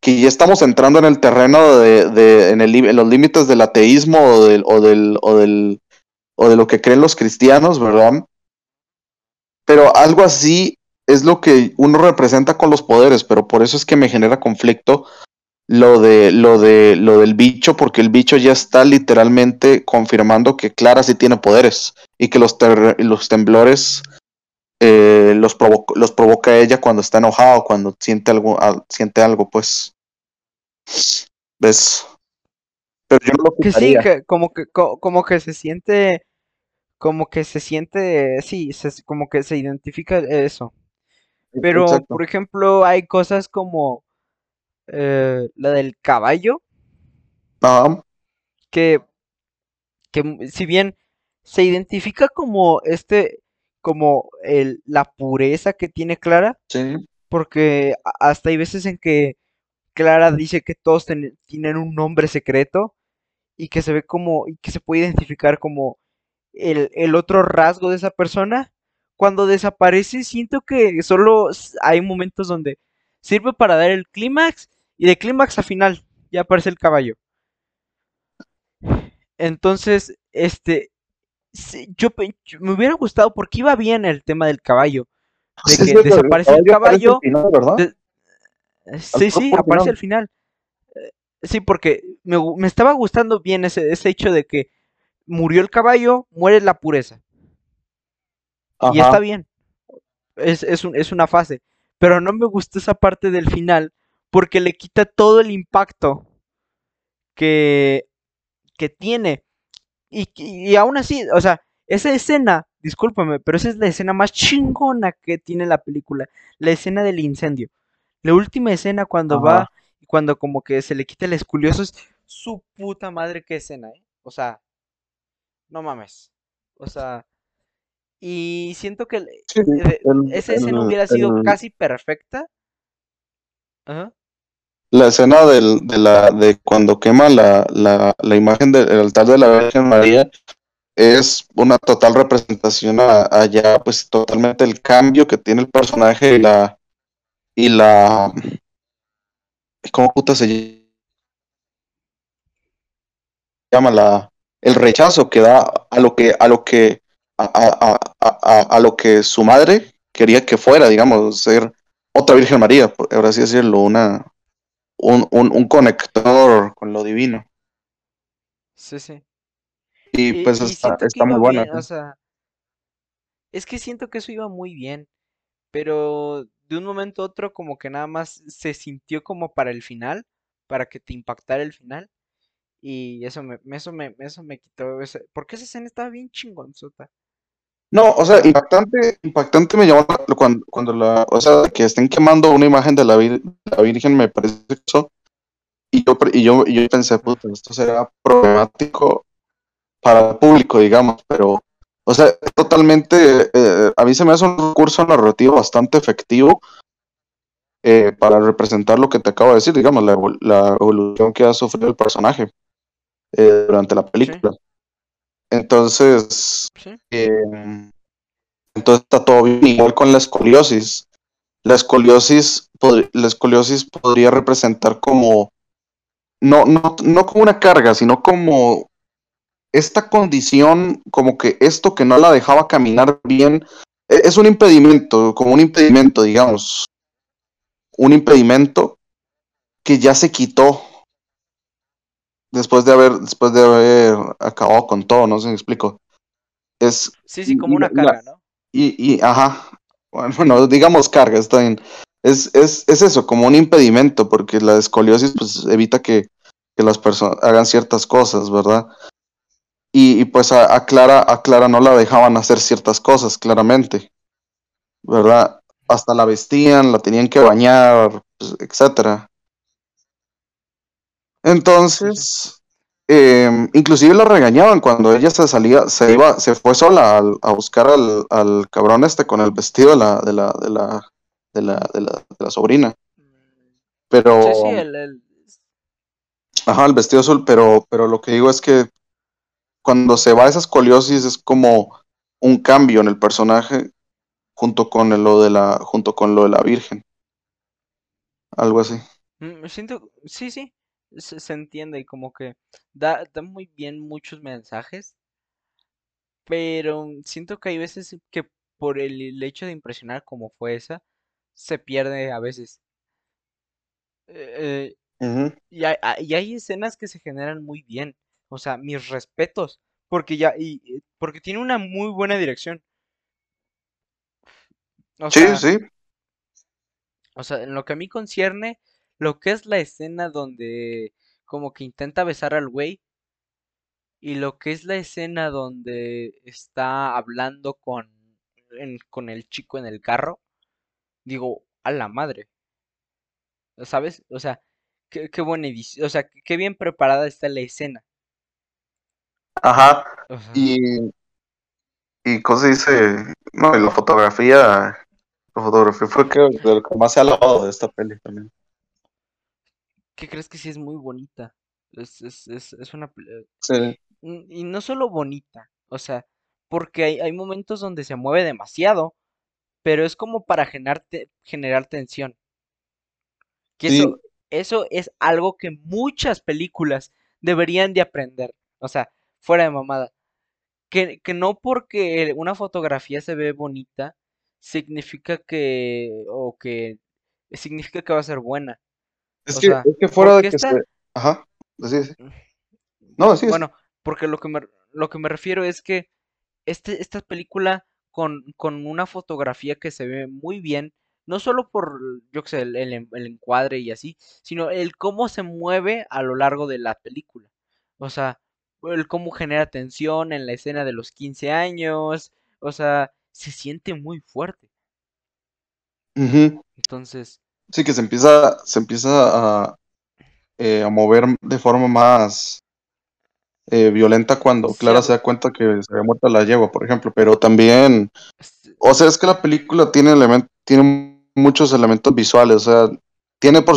Speaker 2: que ya estamos entrando en el terreno de, de en, el, los límites del ateísmo o del, o del, o del o de lo que creen los cristianos, ¿verdad? Pero algo así es lo que uno representa con los poderes, pero por eso es que me genera conflicto lo de lo de lo del bicho porque el bicho ya está literalmente confirmando que Clara sí tiene poderes y que los los temblores eh, los, los provoca ella cuando está enojado cuando siente algo siente algo pues. Ves
Speaker 1: pero yo no lo que sí como que como que se siente como que se siente sí como que se identifica eso. Pero por ejemplo hay cosas como eh, la del caballo. Que, que si bien se identifica como este, como el, la pureza que tiene Clara. Porque hasta hay veces en que Clara dice que todos tienen un nombre secreto y que se ve como, y que se puede identificar como el, el otro rasgo de esa persona. Cuando desaparece, siento que solo hay momentos donde sirve para dar el clímax y de clímax a final ya aparece el caballo. Entonces, este, yo, me hubiera gustado porque iba bien el tema del caballo. De que desaparece el caballo. sí, sí, aparece al final. Sí, porque me, estaba gustando bien ese, ese hecho de que murió el caballo, muere la pureza. Y está bien. Es, es, un, es una fase. Pero no me gustó esa parte del final porque le quita todo el impacto que, que tiene. Y, y, aún así, o sea, esa escena, discúlpame, pero esa es la escena más chingona que tiene la película. La escena del incendio. La última escena cuando va y cuando como que se le quita el esculioso es su puta madre qué escena, ¿eh? O sea, no mames. O sea, y siento que esa escena hubiera sido casi perfecta.
Speaker 2: Ajá la escena del, de, la, de cuando quema la, la, la imagen del altar de la Virgen María es una total representación allá, pues totalmente el cambio que tiene el personaje y la y la ¿cómo puta se llama la el rechazo que da a lo que a lo que a, a, a, a lo que su madre quería que fuera, digamos, ser otra Virgen María, por así decirlo, una un, un, conector con lo divino.
Speaker 1: Sí, sí.
Speaker 2: Y, pues está, muy buena.
Speaker 1: o sea, es que siento que eso iba muy bien, pero de un momento a otro como que nada más se sintió como para el final, para que te impactara el final. Y eso me, eso me, eso me quitó. Ese, porque esa escena estaba bien chingonzota.
Speaker 2: No, o sea, impactante, impactante me llamó cuando, cuando la, o sea, que estén quemando una imagen de la, Virgen, me parece eso. Y yo, y yo, y yo pensé, puta, esto será problemático para el público, digamos, pero, o sea, totalmente, eh, a mí se me hace un recurso narrativo bastante efectivo eh, para representar lo que te acabo de decir, digamos, la, la evolución que ha sufrido el personaje eh, durante la película. Entonces, em, entonces está todo bien. Igual con la escoliosis. La escoliosis, la escoliosis podría representar como, no, no, no como una carga, sino como esta condición, como que esto que no la dejaba caminar bien, e, es un impedimento, como un impedimento, digamos. Un impedimento que ya se quitó después de haber, después de haber acabado con todo, no sé si me explico. Es,
Speaker 1: sí, sí, como una carga, ¿no?
Speaker 2: Y, y, ajá, bueno, digamos carga, está bien. Es, es, es eso, como un impedimento, porque la escoliosis pues evita que, que las personas hagan ciertas cosas, ¿verdad? Y, y pues a, a, Clara, a Clara no la dejaban hacer ciertas cosas, claramente, ¿verdad? Hasta la vestían, la tenían que bañar, pues, etcétera. Entonces, eh, inclusive la regañaban cuando ella se salía, se iba, se fue sola a buscar al, al, cabrón este con el vestido de la, de la, de la, de la, de la, de la sobrina. Pero. Sí, sí, el, Ajá, el vestido azul, pero, pero lo que digo es que cuando se va esa escoliosis es como un cambio en el personaje junto con lo de la, junto con lo de la Virgen. Algo así.
Speaker 1: Mm, siento, sí, sí, se, entiende y como que da, da muy bien muchos mensajes, pero siento que hay veces que por el, hecho de impresionar como fue esa, se pierde a veces. Eh, y, hay, y, hay, escenas que se generan muy bien. O sea, mis respetos. Porque ya, y, porque tiene una muy buena dirección.
Speaker 2: sí, sí.
Speaker 1: O sea, en lo que a mí concierne, lo que es la escena donde como que intenta besar al güey y lo que es la escena donde está hablando con, con el chico en el carro, digo, a la madre. ¿Sabes? O sea, qué, qué buena edición, o sea, qué bien preparada está la escena.
Speaker 2: Ajá. Y, y cosa dice, no, y la fotografía, la fotografía fue que, lo que más se ha alabado de esta peli también.
Speaker 1: ¿Qué crees que sí es muy bonita? Es, es, es, es una...
Speaker 2: Sí.
Speaker 1: Y no solo bonita, o sea, porque hay, hay momentos donde se mueve demasiado, pero es como para generar, generar tensión. Que eso, eso es algo que muchas películas deberían de aprender. O sea, fuera de mamada. Que, que no porque una fotografía se ve bonita, significa que, o que, significa que va a ser buena.
Speaker 2: Es, que, es que fuera de que se... Ajá, así es.
Speaker 1: No, así es. Bueno, porque lo que me, lo que me refiero es que este, esta película con, con una fotografía que se ve muy bien, no solo por, yo qué sé, el, el, encuadre y así, sino el cómo se mueve a lo largo de la película. O sea, el cómo genera tensión en la escena de los 15 años, o sea, se siente muy fuerte. Entonces.
Speaker 2: Sí, que se empieza, se empieza a, eh, a mover de forma más eh, violenta cuando Clara se da cuenta que se había muerto la yegua, por ejemplo, pero también, o sea, es que la película tiene, tiene muchos elementos visuales, o sea, tiene por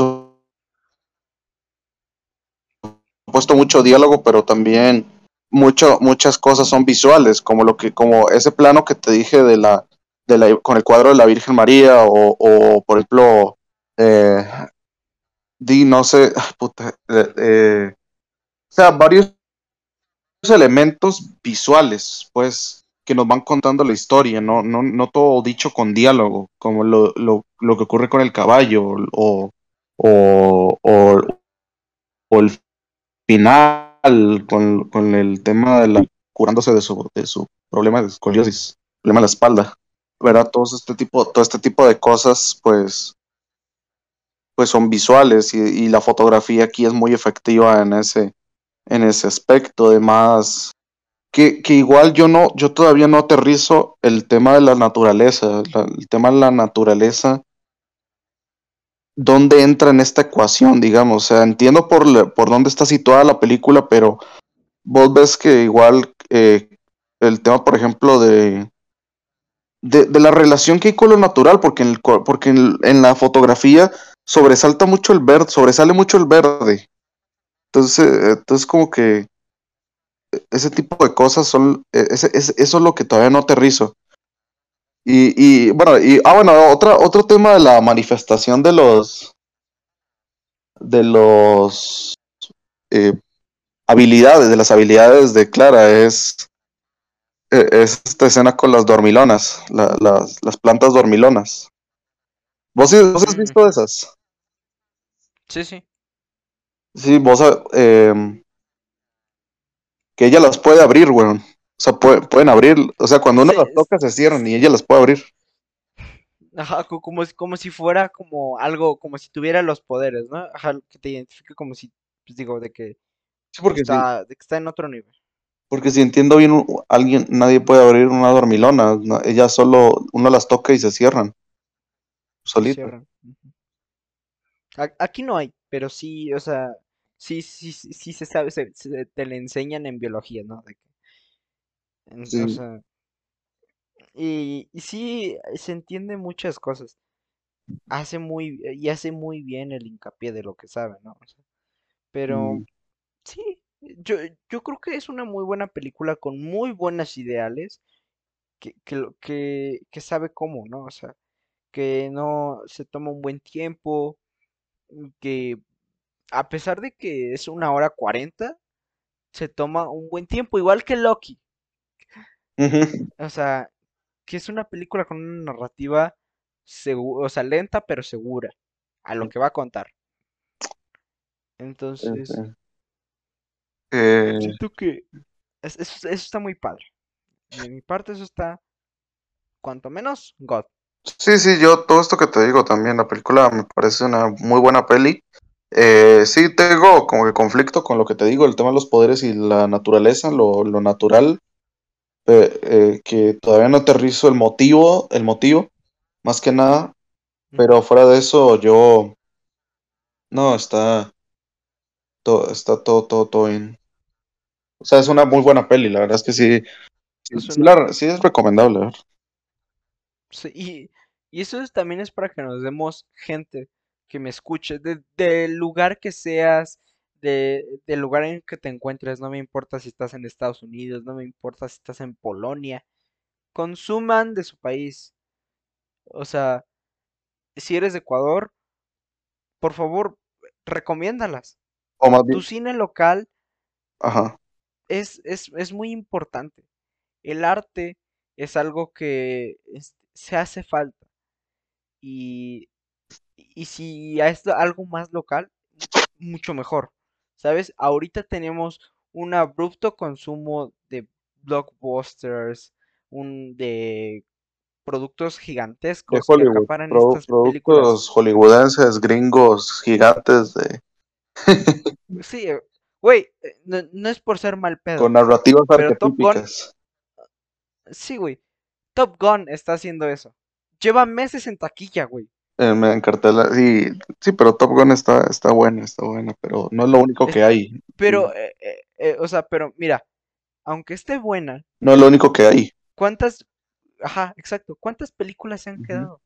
Speaker 2: supuesto mucho diálogo, pero también mucho, muchas cosas son visuales, como lo que, como ese plano que te dije de la, de la con el cuadro de la Virgen María, o, o por ejemplo, eh, di, no sé, puta, eh, eh, o sea, varios elementos visuales, pues, que nos van contando la historia, no, no, no todo dicho con diálogo, como lo, lo, lo que ocurre con el caballo, o, o, o, el final, con, con, el tema de la curándose de su, de su problema de escoliosis, problema de la espalda, ¿verdad? Todo este tipo, todo este tipo de cosas, pues, pues son visuales y, la fotografía aquí es muy efectiva en ese, en ese aspecto, además que, que, igual yo no, yo todavía no aterrizo el tema de la naturaleza, el tema de la naturaleza, dónde entra en esta ecuación, digamos, o sea, entiendo por, por dónde está situada la película, pero vos ves que igual eh, el tema, por ejemplo, de, de, de, la relación que hay con lo natural, porque porque en la fotografía sobresalta mucho el verde, sobresale mucho el verde, entonces, entonces como que ese tipo de cosas son, e, ese, eso es lo que todavía no aterrizo. Y, y bueno, y, ah, bueno, otra, otro tema de la manifestación de los, de los eh, habilidades, de las habilidades de Clara es, e, es esta escena con las dormilonas, la, las, las plantas dormilonas. ¿Vos, ¿Vos has visto esas?
Speaker 1: Sí, sí.
Speaker 2: Sí, vos, eh, que ella las puede abrir, weón. O sea, pueden abrir, o sea, cuando uno las toca se cierran y ella las puede abrir.
Speaker 1: Ajá, como, como si fuera como algo, como si tuviera los poderes, ¿no? Ajá, que te identifique como si, pues digo, de que,
Speaker 2: sí, porque
Speaker 1: está, de que está en otro nivel.
Speaker 2: Porque si entiendo bien, alguien, nadie puede abrir una dormilona, ella solo, uno las toca y se cierran. Solito.
Speaker 1: Aquí no hay, pero sí, o sea, sí, sí, sí, se sabe, se, te le enseñan en biología, ¿no? De O sea, y, y sí, se entiende muchas cosas. Hace muy, y hace muy bien el hincapié de lo que sabe, ¿no? pero mm. sí, yo, yo creo que es una muy buena película con muy buenas ideales que, que, que, que sabe cómo, ¿no? O sea, que no se toma un buen tiempo, que a pesar de que es una hora cuarenta, se toma un buen tiempo, igual que Loki. O sea, que es una película con una narrativa o sea, lenta pero segura a lo que va a contar. Entonces,
Speaker 2: eh...
Speaker 1: siento que eso, está muy padre. De mi parte eso está, cuanto menos, God.
Speaker 2: Sí, sí, yo todo esto que te digo también, la película me parece una muy buena peli. Eh, sí, tengo como que conflicto con lo que te digo, el tema de los poderes y la naturaleza, lo, lo natural, eh, eh, que todavía no aterrizo el motivo, el motivo, más que nada, pero fuera de eso, yo, no, está, todo, está todo, todo, todo bien. O sea, es una muy buena peli, la verdad es que sí, sí, sí, es recomendable.
Speaker 1: Sí, y, y eso también es para que nos demos gente que me escuche, del lugar que seas, de, del lugar en que te encuentres, no me importa si estás en Estados Unidos, no me importa si estás en Polonia, consuman de su país. O sea, si eres de Ecuador, por favor, recomiéndalas.
Speaker 2: O más
Speaker 1: Tu cine local
Speaker 2: Ajá.
Speaker 1: es, es, es muy importante. El arte es algo que se hace falta. Y, y si es algo más local, mucho mejor. ¿Sabes? Ahorita tenemos un abrupto consumo de blockbusters, un de productos gigantescos que acaparan
Speaker 2: estas productos hollywoodenses, gringos, gigantes de [laughs]
Speaker 1: Sí, eh, güey, eh, no, es por ser mal pedo.
Speaker 2: Con narrativas pero Top Gun,
Speaker 1: Sí, güey. Top Gun está haciendo eso. Lleva meses en taquilla, güey.
Speaker 2: Eh, me encartela, sí, sí, pero Top Gun está, está buena, está buena, pero no es lo único que hay.
Speaker 1: Pero, o sea, pero mira, aunque esté buena.
Speaker 2: No es lo único que hay.
Speaker 1: ¿Cuántas, ajá, exacto, cuántas películas se han quedado?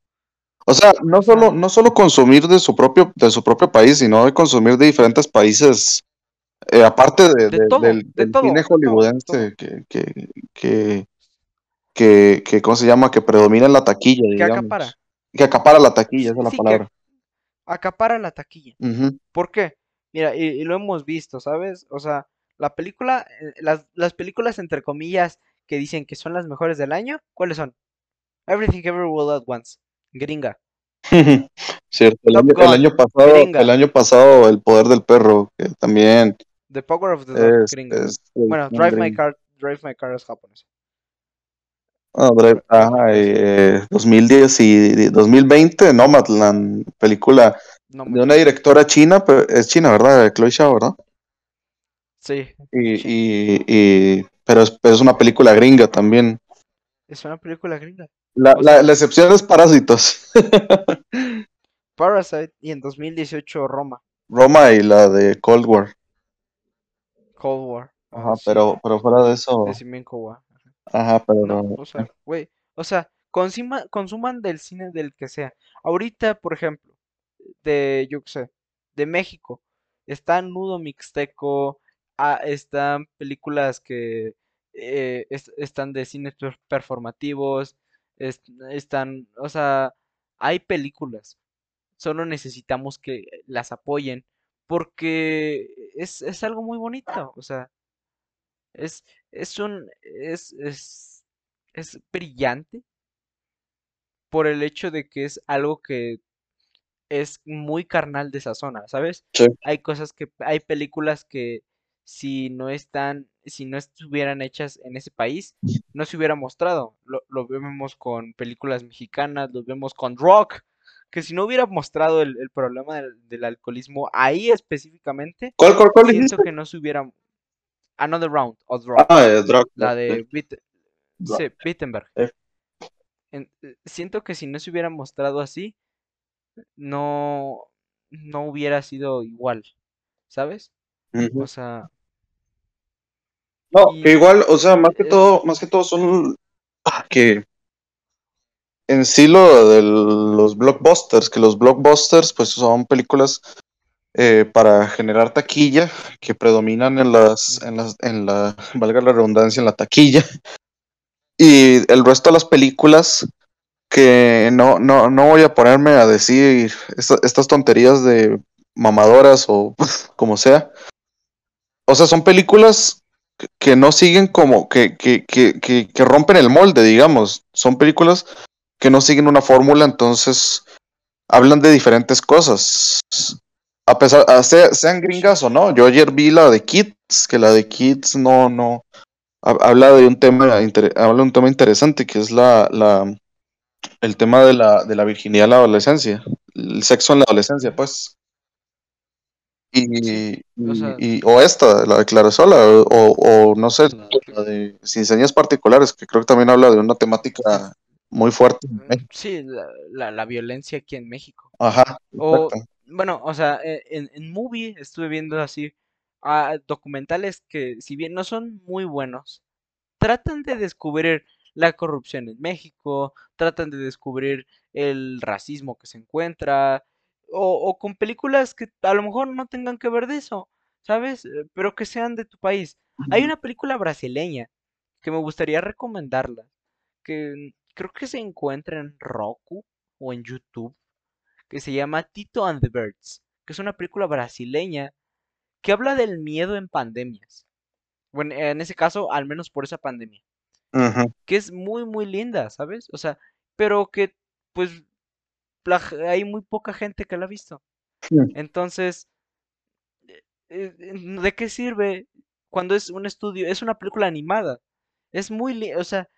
Speaker 2: O sea, no solo, no solo consumir de su propio, de su propio país, sino de consumir de diferentes países, eh, aparte de, del, cine hollywoodense que, que, que, que, ¿cómo se llama? Que predomina en la taquilla,
Speaker 1: que acapara.
Speaker 2: Que acapara la taquilla, esa es la palabra.
Speaker 1: acapara la taquilla. ¿Por qué? Mira, y, lo hemos visto, ¿sabes? O sea, la película, eh, las, las películas entre comillas que dicen que son las mejores del año, ¿cuáles son? Everything Everywhere At Once gringa. [laughs]
Speaker 2: Cierto, el año, pasado, el año pasado, El Poder del Perro, que también.
Speaker 1: The Power of the Dog, gringa. bueno, Drive My Car, Drive My Car es japonés.
Speaker 2: Ah, Drive, eh, 2010 y 2020, Nomadland, película de una directora china, pero es china, ¿verdad? Chloe Zhao, ¿verdad?
Speaker 1: Sí.
Speaker 2: Y, y, y pero es, es, una película gringa también.
Speaker 1: Es una película gringa.
Speaker 2: La, la, la, excepción es Parásitos. [laughs]
Speaker 1: Parasite y en 2018 Roma.
Speaker 2: Roma y la de Cold War.
Speaker 1: Cold War.
Speaker 2: Ajá, pero, pero fuera de eso. Ajá, pero
Speaker 1: no. O sea, güey, o sea, consuman del cine del que sea. Ahorita, por ejemplo, de, yo qué sé, de México, está Nudo Mixteco, ah, están películas que eh, están de cines performativos, están, o sea, hay películas, solo necesitamos que las apoyen porque es, es algo muy bonito, o sea, es, es un, es, es, es brillante por el hecho de que es algo que es muy carnal de esa zona, ¿sabes? Hay cosas que, hay películas que si no están, si no estuvieran hechas en ese país, no se hubiera mostrado. Lo, vemos con películas mexicanas, lo vemos con rock, que si no hubiera mostrado el, problema del, alcoholismo ahí específicamente,
Speaker 2: ¿Cuál,
Speaker 1: siento que no se hubiera Another Round of Rock,
Speaker 2: ah, eh,
Speaker 1: la de Wittenberg. Eh. siento que si no se hubiera mostrado así, no, no hubiera sido igual, ¿sabes? O sea,
Speaker 2: no, que igual, o sea, más que todo, más que todo son que en sí lo de los blockbusters, que los blockbusters pues son películas eh, para generar taquilla que predominan en las, en las, en la, [laughs] valga la redundancia, en la taquilla. Y el resto de las películas que no, no, no voy a ponerme a decir estas tonterías de mamadoras o [laughs] como sea. O sea, son películas que no siguen como, que, que, que, que, rompen el molde, digamos. Son películas que no siguen una fórmula, entonces hablan de diferentes cosas. A pesar, sean gringas o no. Yo ayer vi la de Kids, que la de Kids no, no, habla de un tema, habla de un tema interesante, que es la, la, el tema de la, de la virginidad en la adolescencia, el sexo en la adolescencia, pues. Y, y, o, esta, la de Clarasola, o, o no sé, la de Sin Señas Particulares, que creo que también habla de una temática muy fuerte.
Speaker 1: Mm, sí, la, la, violencia aquí en México.
Speaker 2: Ajá.
Speaker 1: O, bueno, o sea, e, en, en movie estuve viendo así ah, documentales que, si bien no son muy buenos, tratan de descubrir la corrupción en México, tratan de descubrir el racismo que se encuentra, o, con películas que a lo mejor no tengan que ver de eso, ¿sabes? Eh, pero que sean de tu país. Hay una película brasileña que me gustaría recomendarla, que creo que se encuentra en Roku o en YouTube, que se llama Tito and the Birds, que es una película brasileña que habla del miedo en pandemias. Bueno, en ese caso, al menos por esa pandemia. Que es muy, muy linda, ¿sabes? O sea, pero que, pues, hay muy poca gente que la ha visto. Entonces, eh, eh, ¿de qué sirve cuando es un estudio? Es una película animada. Es muy, o sea,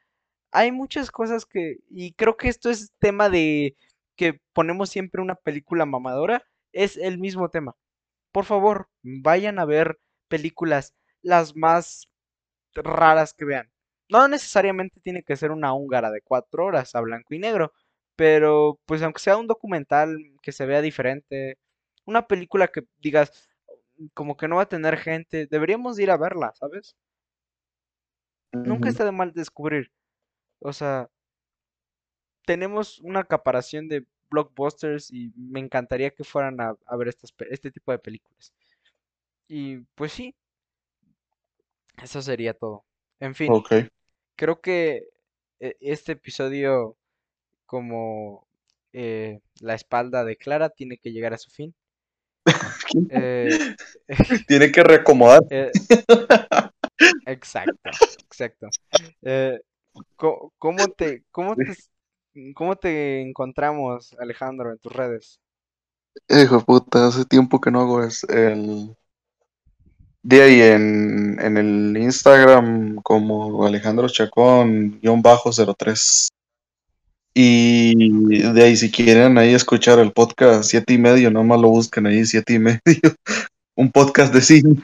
Speaker 1: hay muchas cosas que, y creo que esto es tema de que ponemos siempre una película mamadora, es el mismo tema. Por favor, vayan a ver películas las más raras que vean. No necesariamente tiene que ser una húngara de cuatro horas a blanco y negro, pero pues aunque sea un documental que se vea diferente, una película que digas como que no va a tener gente, deberíamos ir a verla, ¿sabes? Nunca está de mal descubrir. O sea, tenemos una acaparación de blockbusters y me encantaría que fueran a, ver este tipo de películas. Y pues sí, eso sería todo. En fin, creo que eh, este episodio, como eh, la espalda de Clara, tiene que llegar a su fin. [laughs]
Speaker 2: Eh, [laughs] tiene que reacomodar. [laughs]
Speaker 1: exacto, exacto. ¿cómo, te, cómo, te, ¿Cómo te encontramos, Alejandro, en tus redes?
Speaker 2: Hijo de puta, hace tiempo que no hago es el de ahí en, en el Instagram como Alejandro Chacón-03. Y de ahí, si quieren ahí escuchar el podcast siete y medio, nomás lo busquen ahí, siete y medio. [laughs] Un podcast de cine.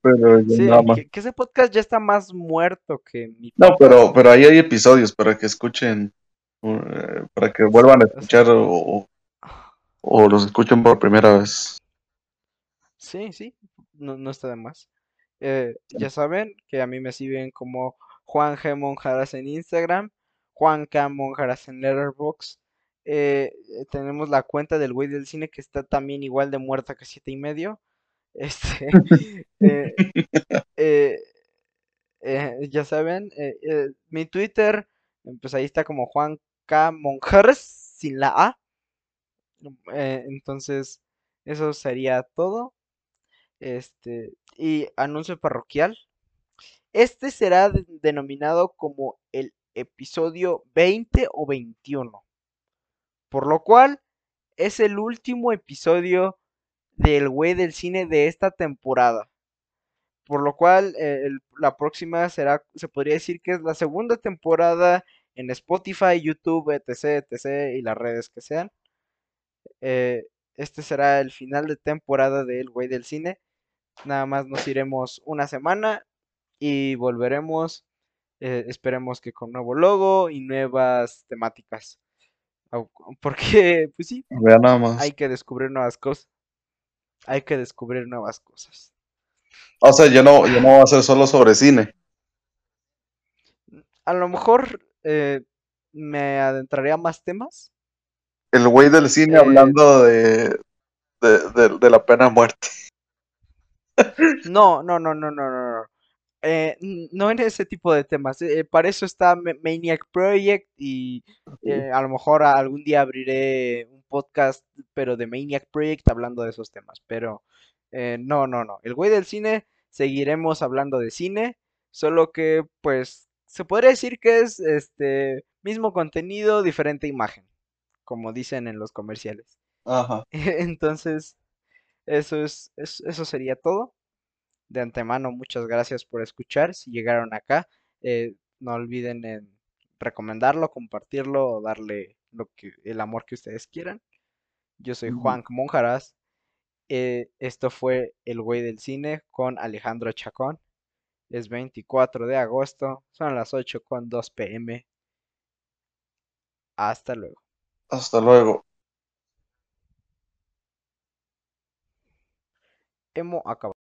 Speaker 1: Pero nada más. Que, ese podcast ya está más muerto que
Speaker 2: mi No, pero, pero ahí hay episodios para que escuchen, eh, para que vuelvan a escuchar o, o los escuchen por primera vez.
Speaker 1: Sí, sí, no, no está de más. Eh, ya saben que a mí me siguen como Juan G. Monjaras en Instagram, Juan K. Monjaras en Letterboxd. Eh, tenemos la cuenta del güey del cine que está también igual de muerta que siete y medio. Este, [laughs] eh, ya saben, mi Twitter, pues ahí está como Juan K. Monjaras sin la A. entonces, eso sería todo. Este, y anuncio parroquial. Este será denominado como el episodio 20 o 21. Por lo cual es el último episodio del güey del cine de esta temporada. Por lo cual eh, la próxima será, se podría decir que es la segunda temporada en Spotify, YouTube, etc, etc y las redes que sean. Eh, este será el final de temporada del güey del cine. Nada más nos iremos una semana y volveremos. Eh, esperemos que con nuevo logo y nuevas temáticas. [laughs] Porque, pues sí, hay que descubrir nuevas cosas. Hay que descubrir nuevas cosas.
Speaker 2: O sea, yo no, yo no voy a hacer solo sobre cine.
Speaker 1: A lo mejor eh, me adentraría a más temas.
Speaker 2: El güey del cine eh, hablando de, de, la pena muerte.
Speaker 1: No, no, no, no, no, no. Eh, no en ese tipo de temas. Eh, para eso está Maniac Project y eh, a lo mejor algún día abriré un podcast, pero de Maniac Project hablando de esos temas. Pero no, no, no. El güey del cine seguiremos hablando de cine, solo que pues se podría decir que es este mismo contenido, diferente imagen, como dicen en los comerciales. Ajá. [laughs] Entonces, eso es, eso sería todo. De antemano, muchas gracias por escuchar. Si llegaron acá, eh, no olviden en recomendarlo, compartirlo o darle lo que, el amor que ustedes quieran. Yo soy Juan Monjaras. Eh, esto fue El Güey del Cine con Alejandro Chacón. Es 24 de agosto. Son las 8 con 2 pm. Hasta luego.
Speaker 2: Hasta luego.
Speaker 1: hemos acabado.